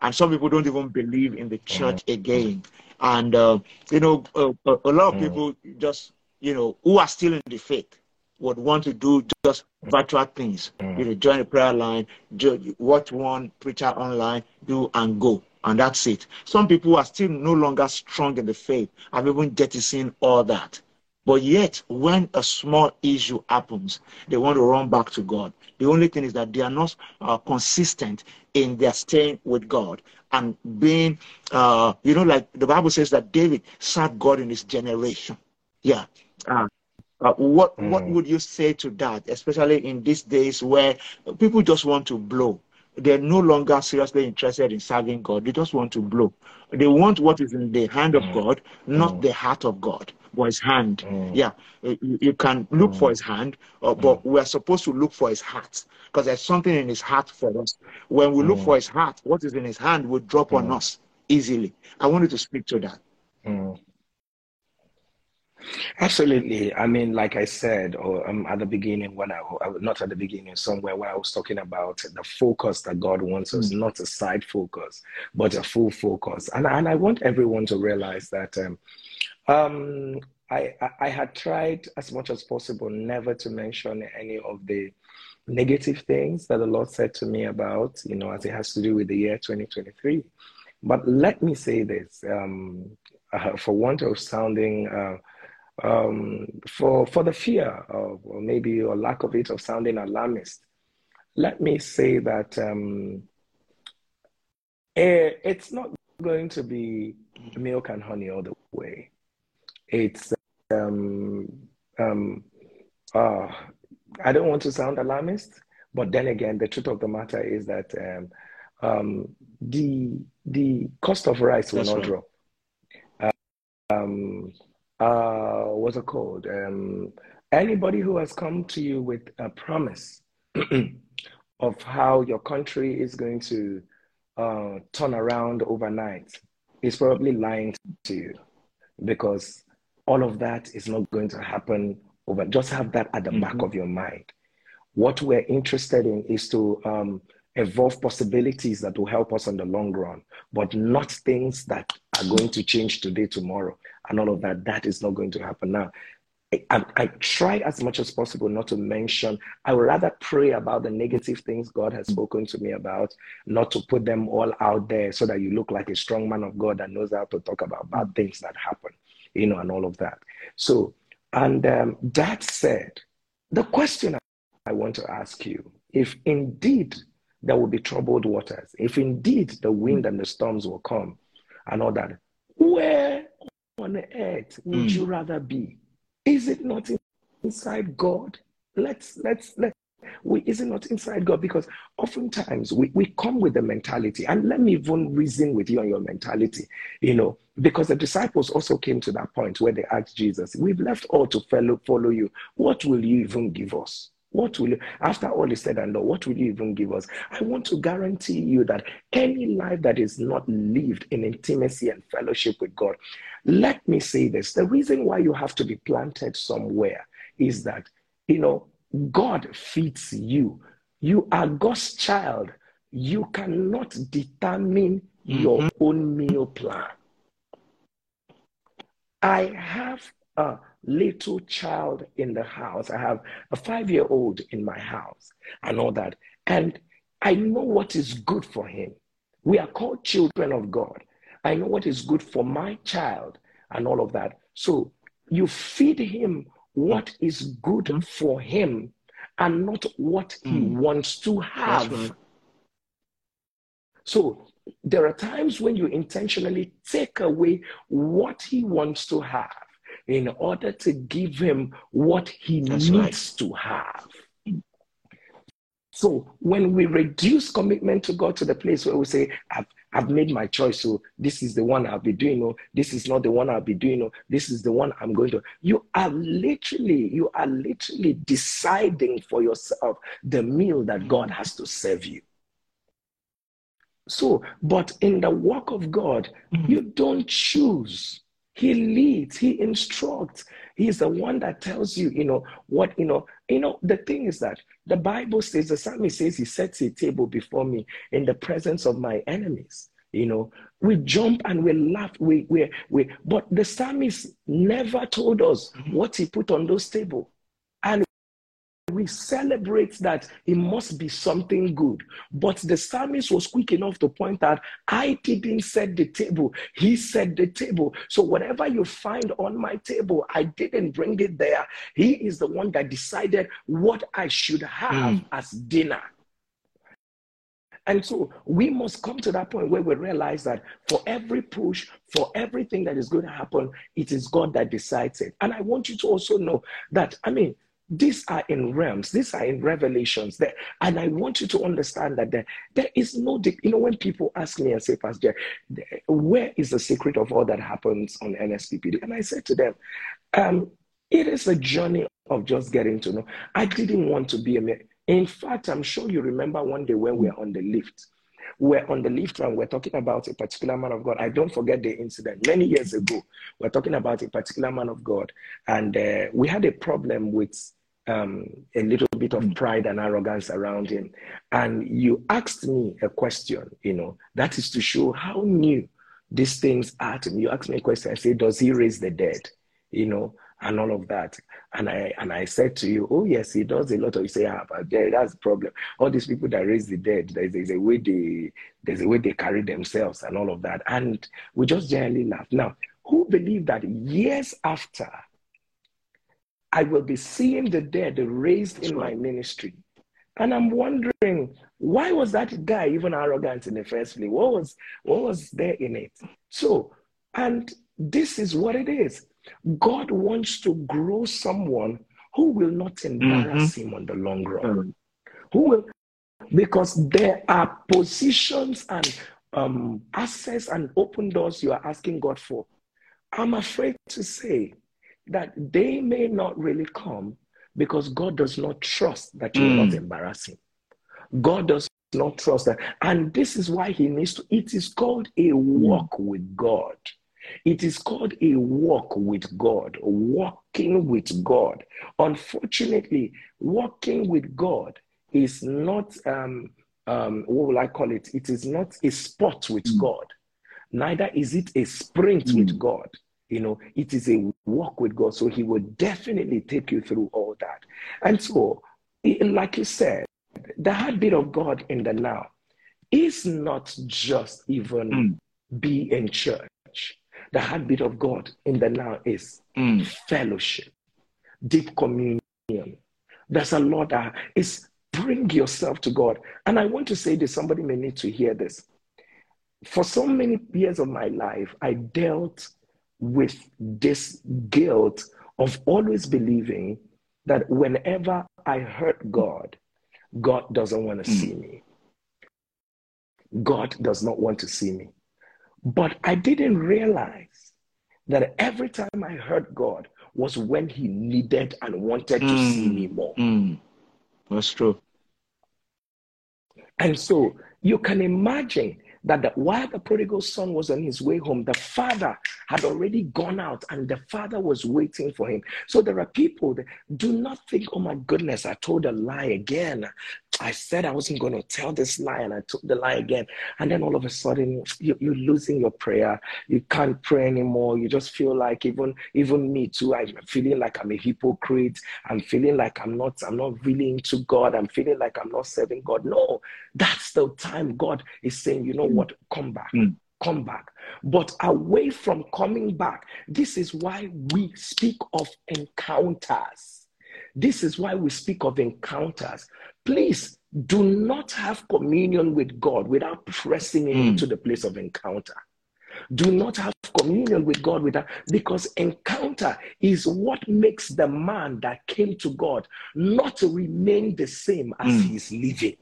and some people don't even believe in the church mm. again. And uh, you know, uh, a lot of mm. people just, you know, who are still in the faith would want to do just virtual things. Mm. You know, join a prayer line, watch one preacher online, do and go. And that's it. Some people are still no longer strong in the faith, have even jettisoned all that. But yet, when a small issue happens, they want to run back to God. The only thing is that they are not uh, consistent in their staying with God and being, uh, you know, like the Bible says that David served God in his generation. Yeah. Uh, uh, what mm. what would you say to that, especially in these days where people just want to blow? They're no longer seriously interested in serving God. They just want to blow. They want what is in the hand of mm. God, not mm. the heart of God, but His hand. Mm. Yeah, you, you, can look for mm. His hand, uh, but mm. we're supposed to look for His heart because there's something in His heart for us. When we look for His heart, what is in His hand will drop on us easily. I wanted to speak to that. Absolutely. I mean, like I said, or um, at the beginning, when I, not at the beginning, somewhere where I was talking about the focus that God wants us, mm. not a side focus, but a full focus. And, and I want everyone to realize that um, um, I, I had tried as much as possible never to mention any of the negative things that the Lord said to me about, you know, as it has to do with the year 2023. But let me say this um, uh, for want of sounding, uh, um, for, for the fear of, or maybe or lack of it, of sounding alarmist, let me say that um, eh, it's not going to be milk and honey all the way. It's um, um, uh, I don't want to sound alarmist, but then again, the truth of the matter is that um, um, the the cost of rice will That's not right. drop. Uh, what's it called? Um, anybody who has come to you with a promise of how your country is going to uh, turn around overnight is probably lying to you because all of that is not going to happen over. Just have that at the mm-hmm. back of your mind. What we're interested in is to um, evolve possibilities that will help us on the long run, but not things that are going to change today, tomorrow, and all of that. That is not going to happen now. I, I, try as much as possible not to mention. I would rather pray about the negative things God has spoken to me about, not to put them all out there so that you look like a strong man of God that knows how to talk about bad things that happen, you know, and all of that. So, and um, that said, the question I want to ask you if indeed there will be troubled waters, if indeed the wind and the storms will come and all that, where on earth would mm. you rather be? Is it not inside God? Let's let's let we is it not inside God? Because oftentimes we, we come with the mentality, and let me even reason with you on your mentality, you know, because the disciples also came to that point where they asked Jesus, We've left all to follow follow you. What will you even give us? What will you, after all is said and done, what will you even give us? I want to guarantee you that any life that is not lived in intimacy and fellowship with God, let me say this the reason why you have to be planted somewhere is that, you know, God feeds you. You are God's child. You cannot determine mm-hmm. your own meal plan. I have a little child in the house. I have a five year old in my house and all that. And I know what is good for him. We are called children of God. I know what is good for my child and all of that. So you feed him what is good mm-hmm. for him and not what he mm. wants to have. Right. So there are times when you intentionally take away what he wants to have in order to give him what he That's needs right. to have. So when we reduce commitment to God to the place where we say, I've, I've made my choice, so this is the one I'll be doing, or this is not the one I'll be doing, or this is the one I'm going to. You are literally, you are literally deciding for yourself the meal that God has to serve you. So, but in the work of God, mm-hmm. you don't choose. He leads, he instructs. He's the one that tells you, you know, what, you know, you know, the thing is that the Bible says, the psalmist says, he sets a table before me in the presence of my enemies. You know, we jump and we laugh, we, we, we, but the psalmist never told us mm-hmm. what he put on those tables. We celebrate that it must be something good. But the psalmist was quick enough to point out, I didn't set the table, he set the table. So whatever you find on my table, I didn't bring it there. He is the one that decided what I should have mm. as dinner. And so we must come to that point where we realize that for every push, for everything that is going to happen, it is God that decides it. And I want you to also know that, I mean, these are in realms, these are in revelations. There, and I want you to understand that there, there is no, you know, when people ask me and say, Pastor, where is the secret of all that happens on NSPPD? And I said to them, um, it is a journey of just getting to know. I didn't want to be a In fact, I'm sure you remember one day when we were on the lift. We're on the lift and we're talking about a particular man of God. I don't forget the incident. Many years ago, we're talking about a particular man of God, and uh, we had a problem with um, a little bit of pride and arrogance around him. And you asked me a question, you know, that is to show how new these things are to me. You asked me a question, I said, Does he raise the dead? You know, and all of that. And I and I said to you, oh yes, he does a lot of. You say, ah, but yeah, that's the problem. All these people that raise the dead, there's, there's a way they there's a way they carry themselves and all of that. And we just generally laugh. Now, who believe that years after, I will be seeing the dead raised that's in right. my ministry? And I'm wondering, why was that guy even arrogant in the first place? What was what was there in it? So, and this is what it is. God wants to grow someone who will not embarrass mm-hmm. him on the long run. Mm-hmm. Who will, because there are positions and um, access and open doors you are asking God for. I'm afraid to say that they may not really come because God does not trust that you mm. will not embarrass him. God does not trust that. And this is why he needs to, it is called a walk mm. with God. It is called a walk with God, walking with God. Unfortunately, walking with God is not, um, um, what will I call it? It is not a sport with mm. God. Neither is it a sprint mm. with God. You know, it is a walk with God. So He will definitely take you through all that. And so, like you said, the heartbeat of God in the now is not just even mm. be in church the heartbeat of God in the now is mm. fellowship, deep communion. There's a lot that is bring yourself to God. And I want to say this, somebody may need to hear this. For so many years of my life, I dealt with this guilt of always believing that whenever I hurt God, God doesn't want to mm. see me. God does not want to see me. But I didn't realize that every time I hurt God was when He needed and wanted mm. to see me more. Mm. That's true. And so you can imagine that the, while the prodigal son was on his way home, the father had already gone out and the father was waiting for him. So there are people that do not think, oh my goodness, I told a lie again. I said I wasn't going to tell this lie and I took the lie again. And then all of a sudden you, are losing your prayer. You can't pray anymore. You just feel like even, even me too, I'm feeling like I'm a hypocrite. I'm feeling like I'm not, I'm not really into God. I'm feeling like I'm not serving God. No, that's the time God is saying, you know what, come back. Mm come back. But away from coming back, this is why we speak of encounters. This is why we speak of encounters. Please do not have communion with God without pressing mm. into the place of encounter. Do not have communion with God without because encounter is what makes the man that came to God not remain the same as mm. he's living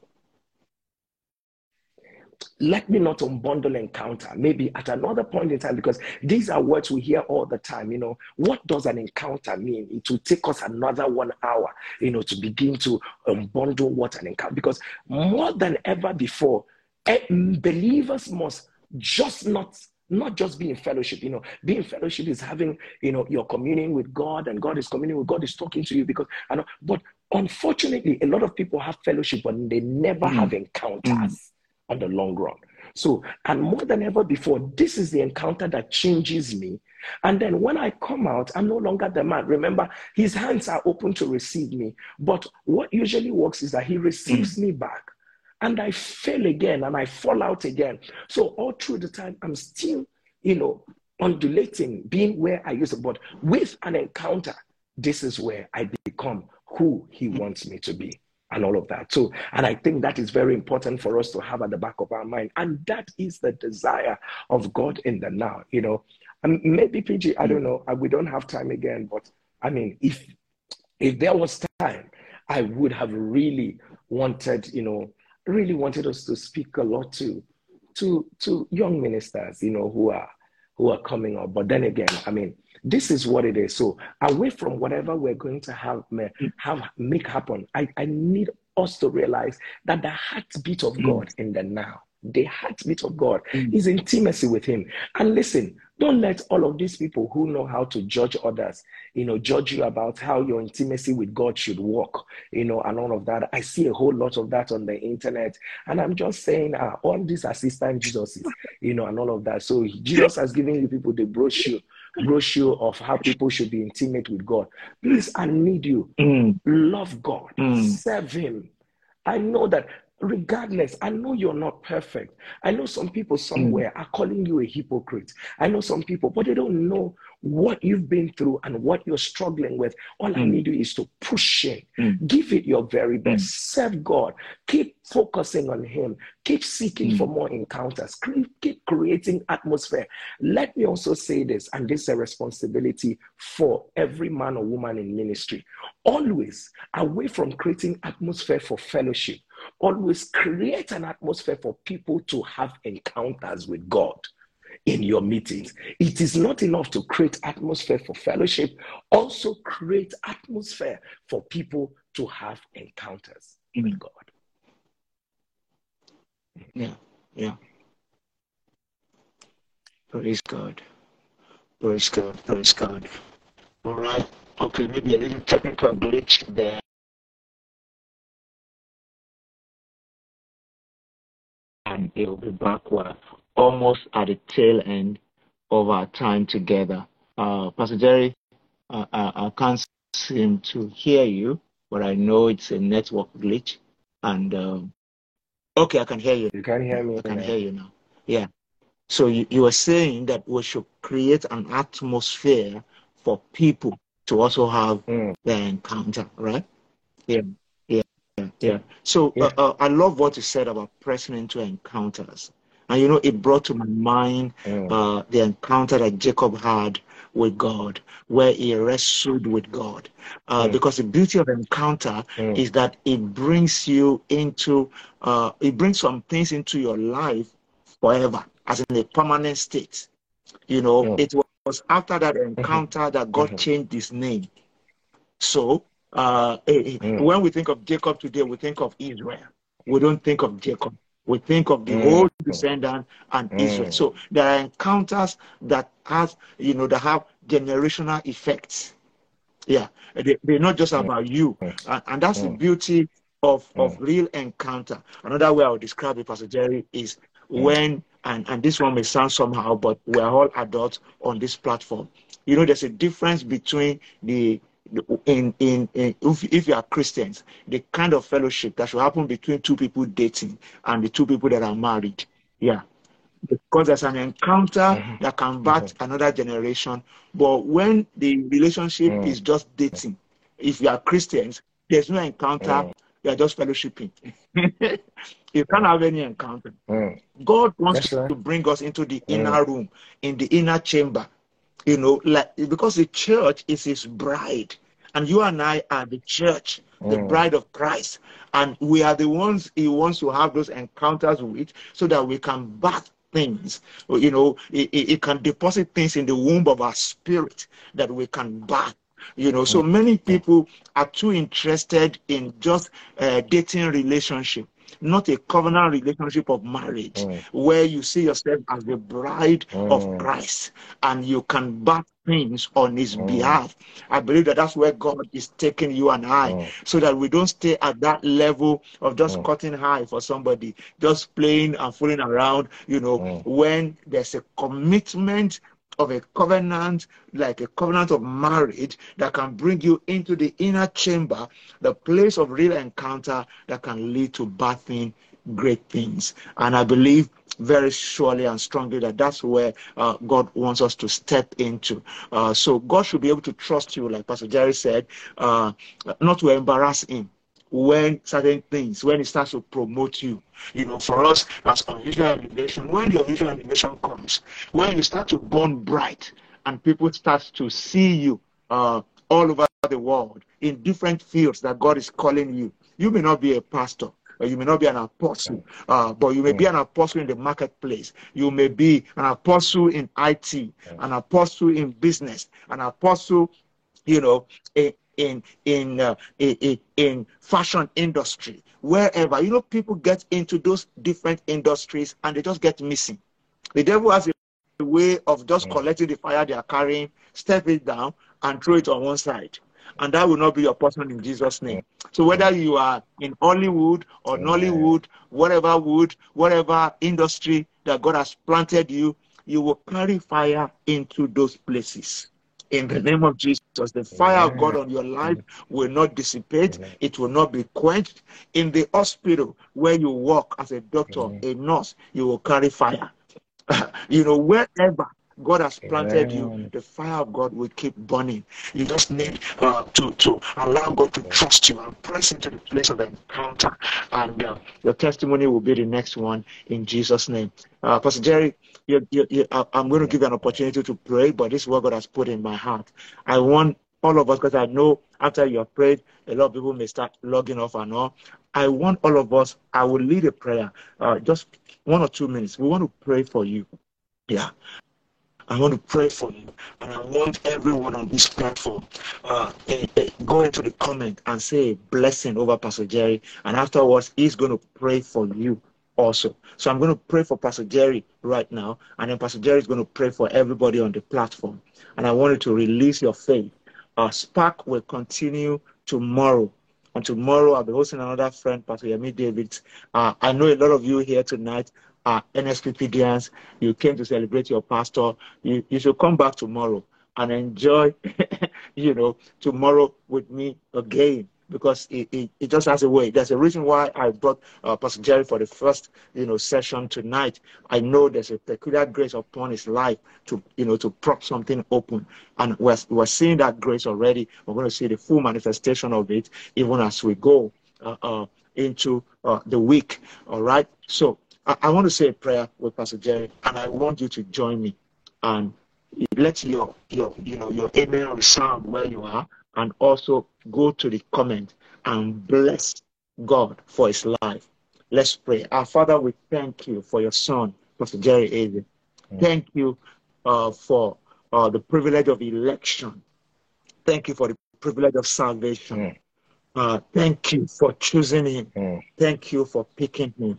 let me not unbundle encounter maybe at another point in time because these are words we hear all the time you know. What does an encounter mean? It will take us another one hour you know to begin to unbundle what an encounter because more than ever before eh, believers must just not not just being fellowship you know. Being fellowship is having you know your communion with god and god is communing with god is talking to you because i know but unfortunately a lot of people have fellowship but they never mm. have encounters. mm on the long run. So, and more than ever before, this is the encounter that changes me. And then when I come out, I'm no longer the man. Remember, his hands are open to receive me. But what usually works is that he receives mm. me back and I fail again and I fall out again. So, all through the time, I'm still, you know, undulating, being where I used to. But with an encounter, this is where I become who he wants me to be and all of that. So, and I think that is very important for us to have at the back of our mind. And that is the desire of God in the now, you know. And maybe PG, I don't know, uh, we don't have time again, but I mean, if if there was time, I would have really wanted, you know, really wanted us to speak a lot to to to young ministers, you know, who are who are coming up. But then again, I mean, this is what it is. So away from whatever we're going to have have make happen, I, I need us to realize that the heartbeat of God in the now, the heartbeat of God mm. is intimacy with Him. And listen, don't let all of these people who know how to judge others, you know, judge you about how your intimacy with God should work, you know, and all of that. I see a whole lot of that on the internet. And I'm just saying, uh, all these assistant Jesuses, you know, and all of that. So Jesus has given you people the brochure brochure of how people should be intimate with God. Please, I need you. Mm. Love God, mm. serve Him. I know that regardless, I know you're not perfect. I know some people somewhere mm. are calling you a hypocrite. I know some people, but they don't know what you've been through and what you're struggling with. All mm. I need you is to push it, mm. give it your very mm. best, serve God, keep focusing on Him, keep seeking for mm. more encounters, keep creating atmosphere. Let me also say this, and this is a responsibility for every man or woman in ministry. Always away from creating atmosphere for fellowship always create an atmosphere for people to have encounters with God in your meetings. It is not enough to create atmosphere for fellowship, also create atmosphere for people to have encounters mm. with God. Yeah, yeah. Praise God. Praise God. Praise God. All right. Okay, maybe a little technical glitch there. It will be back almost at the tail end of our time together. Uh, Pastor Jerry, uh, I, uh, I can't seem to hear you, but I know it's a network glitch. And um, okay, I can hear you. You can hear me. I can hear you now. Yeah. So you, you were saying that we should create an atmosphere for people to also have mm. the encounter, right? Yeah. Yeah. So yeah. Uh, uh, I love what you said about pressing into encounters. And you know, it brought to my mind mm. uh, the encounter that Jacob had with God, where he wrestled with God. Uh, mm. Because the beauty of encounter mm. is that it brings you into, uh, it brings some things into your life forever, as in a permanent state. You know, it was after that mm-hmm. encounter that God mm-hmm. changed his name. So, uh, mm. when we think of Jacob today, we think of Israel. We don't think of Jacob. We think of the mm. whole descendant and mm. Israel. So there are encounters that has, you know, that have generational effects. Yeah, they, are not just mm. about you, mm. and, and that's the mm. beauty of of real encounter. Another way I would describe it, Pastor Jerry, is when and and this one may sound somehow, but we are all adults on this platform. You know, there's a difference between the in, in, in if, if you are Christians, the kind of fellowship that should happen between two people dating and the two people that are married. Yeah. Because there's an encounter mm-hmm. that can birth mm-hmm. another generation. But when the relationship mm-hmm. is just dating, if you are Christians, there's no encounter, mm. you are just fellowshipping. you can't have any encounter. Mm. God wants to bring us into the inner mm. room, in the inner chamber, you know, like because the church is his bride, and you and I are the church, the mm. bride of Christ, and we are the ones he wants to have those encounters with, so that we can birth things. You know, it, it can deposit things in the womb of our spirit that we can birth you know so mm. many people are too interested in just uh, dating relationship not a covenant relationship of marriage mm. where you see yourself as the bride mm. of Christ and you can back things on his mm. behalf. I believe that that's where God is taking you and I mm. so that we don't stay at that level of just mm. cutting high for somebody, just playing and fooling around, you know, mm. when there's a commitment of a covenant, like a covenant of marriage, that can bring you into the inner chamber, the place of real encounter that can lead to birthing great things. And I believe very surely and strongly that that's where uh, God wants us to step into. Uh, so God should be able to trust you, like Pastor Jerry said, uh, not to embarrass Him when certain things, when it starts to promote you. You know, for us as unusual elevation, when the unusual elevation comes, when you start to burn bright and people start to see you uh, all over the world in different fields that God is calling you, you may not be a pastor, or you may not be an apostle, uh, but you may be an apostle in the marketplace. You may be an apostle in IT, an apostle in business, an apostle, you know, in, in in uh, in, in fashion industry. Wherever you know people get into those different industries and they just get missing. The devil has a way of just mm. collecting the fire they are carrying step it down and throw it on one side. And that will not be your portion in jesus name. Mm. So whether you are in hollywood or mm. nollywood whatever wood whatever industry that god has planted you you will carry fire into those places. In the name of Jesus, the fire of God on your life will not dissipate, it will not be quenched. In the hospital where you work as a doctor, a nurse, you will carry fire. you know, wherever God has planted Amen. you, the fire of God will keep burning. You just need uh, to, to allow God to trust you and press into the place of the encounter. And uh, your testimony will be the next one in Jesus' name. Uh, Pastor Jerry, you, you, you, I'm going to give you an opportunity to pray, but this is what God has put in my heart. I want all of us, because I know after you have prayed, a lot of people may start logging off and all. I want all of us, I will lead a prayer, uh, just one or two minutes. We want to pray for you. Yeah. I want to pray for you. And I want everyone on this platform uh, eh, eh, go into the comment and say a blessing over Pastor Jerry. And afterwards, he's going to pray for you also. So I'm going to pray for Pastor Jerry right now. And then Pastor Jerry is going to pray for everybody on the platform. And I want you to release your faith. Our Spark will continue tomorrow. And tomorrow I'll be hosting another friend, Pastor Yemi David. Uh, I know a lot of you here tonight are NSPPDians, you came to celebrate your pastor, you, you should come back tomorrow and enjoy, you know, tomorrow with me again because it, it, it, just has a way. There's a reason why I brought uh, Pastor Jerry for the first, you know, session tonight. I know there's a peculiar grace upon his life to, you know, to prop something open. And we're, we're seeing that grace already. We're going to see the full manifestation of it even as we go uh, uh, into uh, the week. All right. So I, I want to say a prayer with Pastor Jerry, and I want you to join me and let your your you know your amen resound where you are, and also go to the comment and bless God for his life. Let's pray. Our Father, we thank you for your son, Pastor Jerry Eze. Thank you uh, for uh, the privilege of election. Thank you for the privilege of salvation. Mm. Uh, thank you for choosing him. Mm. Thank you for picking him.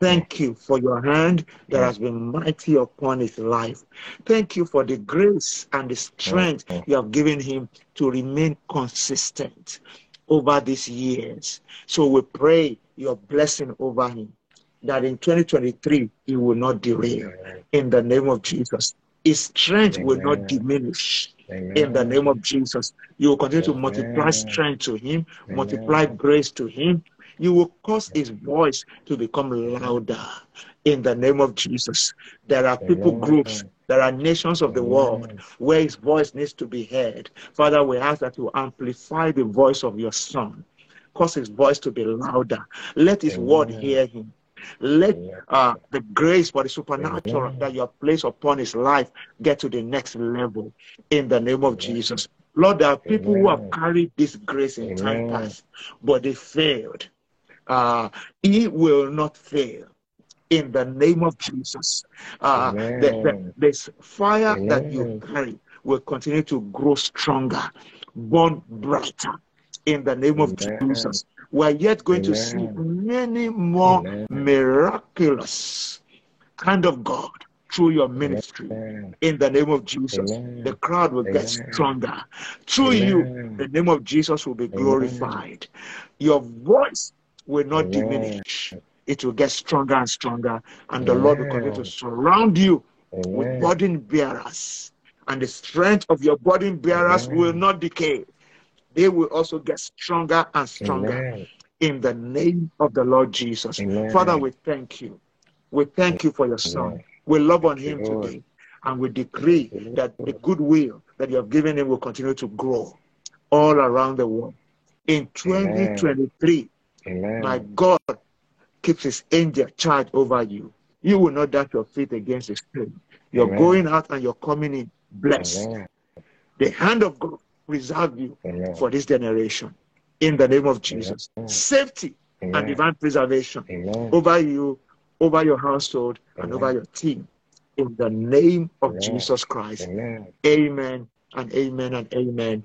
Thank you for your hand that has been mighty upon his life. Thank you for the grace and the strength you have given him to remain consistent over these years. So we pray your blessing over him that in 2023 he will not derail in the name of Jesus. His strength Amen. will not diminish. Amen. In the name of Jesus, you will continue Amen. to multiply strength to him, multiply grace to him, you will cause his voice to become louder in the name of Jesus. There are people groups, there are nations of the world where his voice needs to be heard. Father, we ask that you amplify the voice of your son, cause his voice to be louder. Let his word hear him. Let uh, the grace for the supernatural that you have placed upon his life get to the next level in the name of Jesus. Lord, there are people who have carried this grace in time past, but they failed uh, he will not fail in the name of Jesus. Uh, the, the, this fire Amen. that you carry will continue to grow stronger, burn brighter in the name of Amen. Jesus. We're yet going Amen. to see many more miraculous kind of God through your ministry in the name of Jesus. The crowd will get stronger. Through you, the name of Jesus will be glorified. Your voice will not diminish. It will get stronger and stronger, and the Lord will continue to surround you with burden bearers. And the strength of your burden bearers will not decay. They will also get stronger and stronger in the name of the Lord Jesus. Father, we thank you. We thank you for your son. We love on him today. And we decree that the goodwill that you have given him will continue to grow all around the world. In 2023, Amen. My God keeps his angel charge over you. You will not dash your feet against the stone. You're Amen. going out and you're coming in blessed. Amen. The hand of God preserve you Amen. for this generation. In the name of Jesus. Safety and divine preservation over you, over your household, and over your team. In the name of Jesus Christ. Amen. and amen and amen.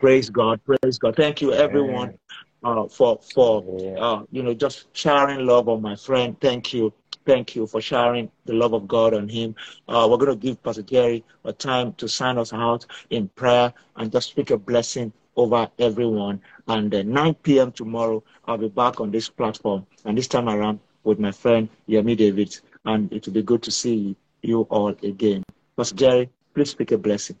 Praise God. Praise God. Thank you, everyone uh, for for uh, you know just sharing love on my friend. Thank you, thank you for sharing the love of God on him. Uh, we're going to give Pastor Jerry a time to sign us out in prayer and just speak a blessing over everyone. And uh, 9 p.m. tomorrow, I'll be back on this platform, and this time around with my friend Yemi David, and it will be good to see you all again. Pastor Jerry, please speak a blessing.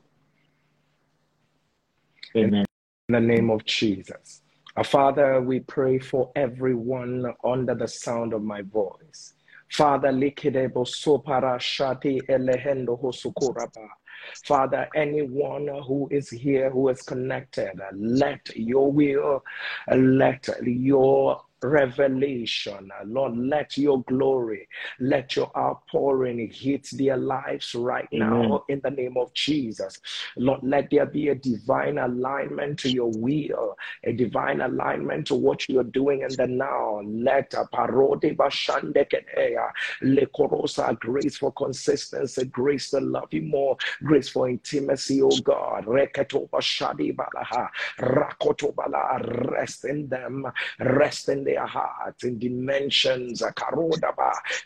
Amen. In the name of Jesus. Our Father, we pray for everyone under the sound of my voice. Father, likidebo sopara shati elehendo hosukuraba. Father, anyone who is here, who is connected, let your will, let your revelation. Lord, let your glory, let your outpouring hit their lives right Amen. now in the name of Jesus. Lord, let there be a divine alignment to your will, a divine alignment to what you're doing in the now. Let a parode lekorosa, grace for consistency, grace to love you more, grace for intimacy, oh God. Reketo bashadi balaha, rakoto bala, rest in them, rest in their hearts in dimensions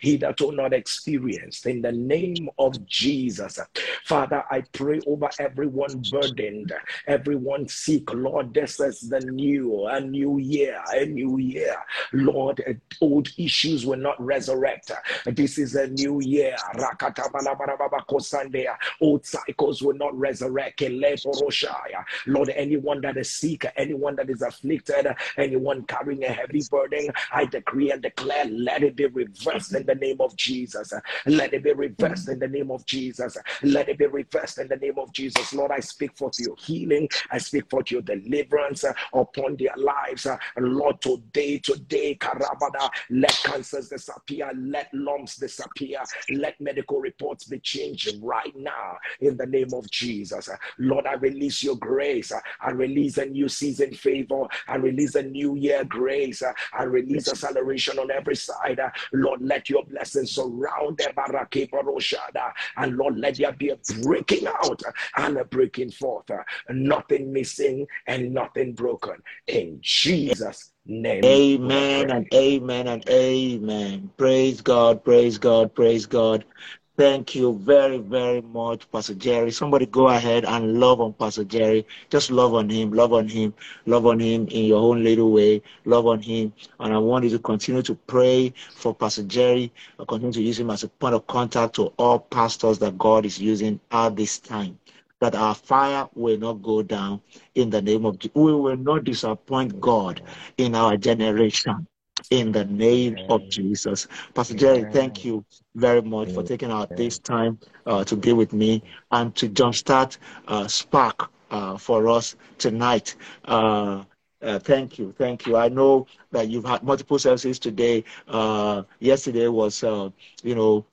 he that will not experienced in the name of Jesus. Father, I pray over everyone burdened, everyone sick. Lord, this is the new, a new year, a new year. Lord, eh, old issues will not resurrect. This is a new year. Old cycles will not resurrect. Lord, anyone that is sick, anyone that is afflicted, anyone carrying a heavy burden. I decree and declare, let it be reversed in the name of Jesus. Let it be reversed in the name of Jesus. Let it be reversed in the name of Jesus. Lord, I speak for your healing. I speak for your deliverance upon their lives. Lord, today, today, Karabada, let cancers disappear. Let lumps disappear. Let medical reports be changed right now in the name of Jesus. Lord, I release your grace. I release a new season favor. I release a new year grace. I release acceleration on every side. Lord, let your blessings surround them. And Lord, let there be a breaking out and a breaking forth. Nothing missing and nothing broken. In Jesus' name. Amen and amen and amen. Praise God, praise God, praise God. Thank you very, very much, Pastor Jerry. Somebody go ahead and love on Pastor Jerry. Just love on him, love on him, love on him in your own little way. Love on him. And I want you to continue to pray for Pastor Jerry. I continue to use him as a point of contact to all pastors that God is using at this time. That our fire will not go down in the name of. We will not disappoint God in our generation in the name of Jesus. Pastor Jerry, thank you very much for taking out this time uh, to be with me and to jumpstart uh, Spark uh, for us tonight. Uh, uh, thank you, thank you. I know that you've had multiple services today. Uh, yesterday was, you know,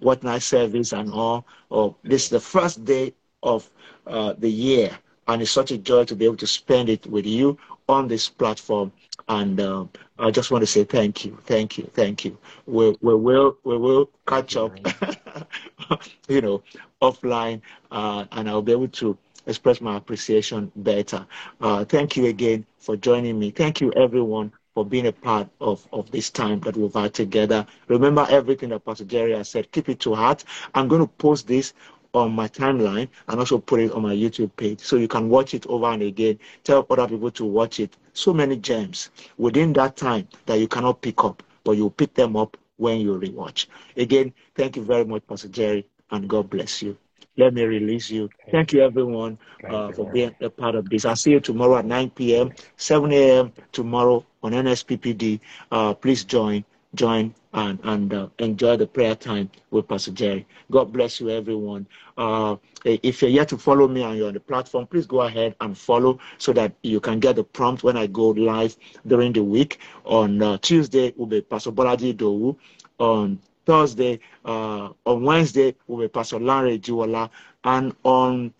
what nice service and all. Oh, this is the first day of the year, and it's such a joy to be able to spend it with you on this platform. And uh, I just want to say thank you, thank you, thank you. We, we will we will catch up, you know, offline, uh, and I'll be able to express my appreciation better. Uh, thank you again for joining me. Thank you, everyone, for being a part of, of this time that we've had together. Remember everything that Pastor Jerry has said. Keep it to heart. I'm going to post this on my timeline and also put it on my YouTube page so you can watch it over and again. Tell other people to watch it. So many gems within that time that you cannot pick up, but you pick them up when you rewatch. Again, thank you very much, Pastor Jerry, and God bless you. Let me release you. Thank you, everyone, uh, for being a part of this. I'll see you tomorrow at 9 p.m., 7 a.m. tomorrow on NSPPD. Uh, please join join and, and uh, enjoy the prayer time with Pastor Jerry. God bless you, everyone. Uh, if you're yet to follow me and you're on the platform, please go ahead and follow so that you can get the prompt when I go live during the week. On uh, Tuesday will be Pastor Bolaji Idowu. On Thursday, uh, on Wednesday will be Pastor Larry Jiwala. And on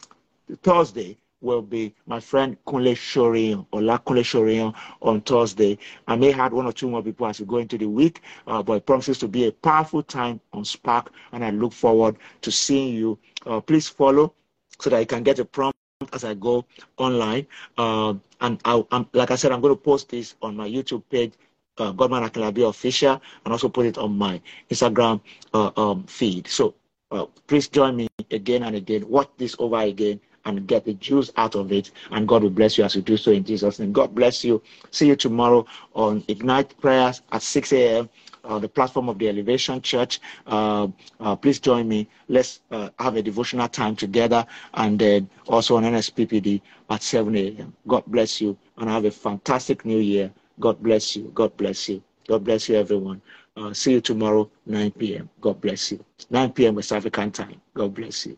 Thursday, will be my friend Kunle Soriyan or La Kunle Soriyan on Thursday. I may have one or two more people as we go into the week, uh, but it promises to be a powerful time on Spark, and I look forward to seeing you. Uh, please follow so that you can get a prompt as I go online. Uh, and I, am like I said, I'm going to post this on my YouTube page, uh, Godman Akinlabi Official, and also put it on my Instagram uh, um, feed. So uh, please join me again and again. Watch this over again and get the juice out of it. And God will bless you as you do so in Jesus' name. God bless you. See you tomorrow on Ignite Prayers at 6 a.m. uh, the platform of the Elevation Church. Uh, uh, please join me. Let's uh, have a devotional time together and then also on NSPPD at 7 a.m. God bless you and have a fantastic new year. God bless you. God bless you. God bless you, everyone. Uh, see you tomorrow, 9 p.m. God bless you. 9 p.m. West African time. God bless you.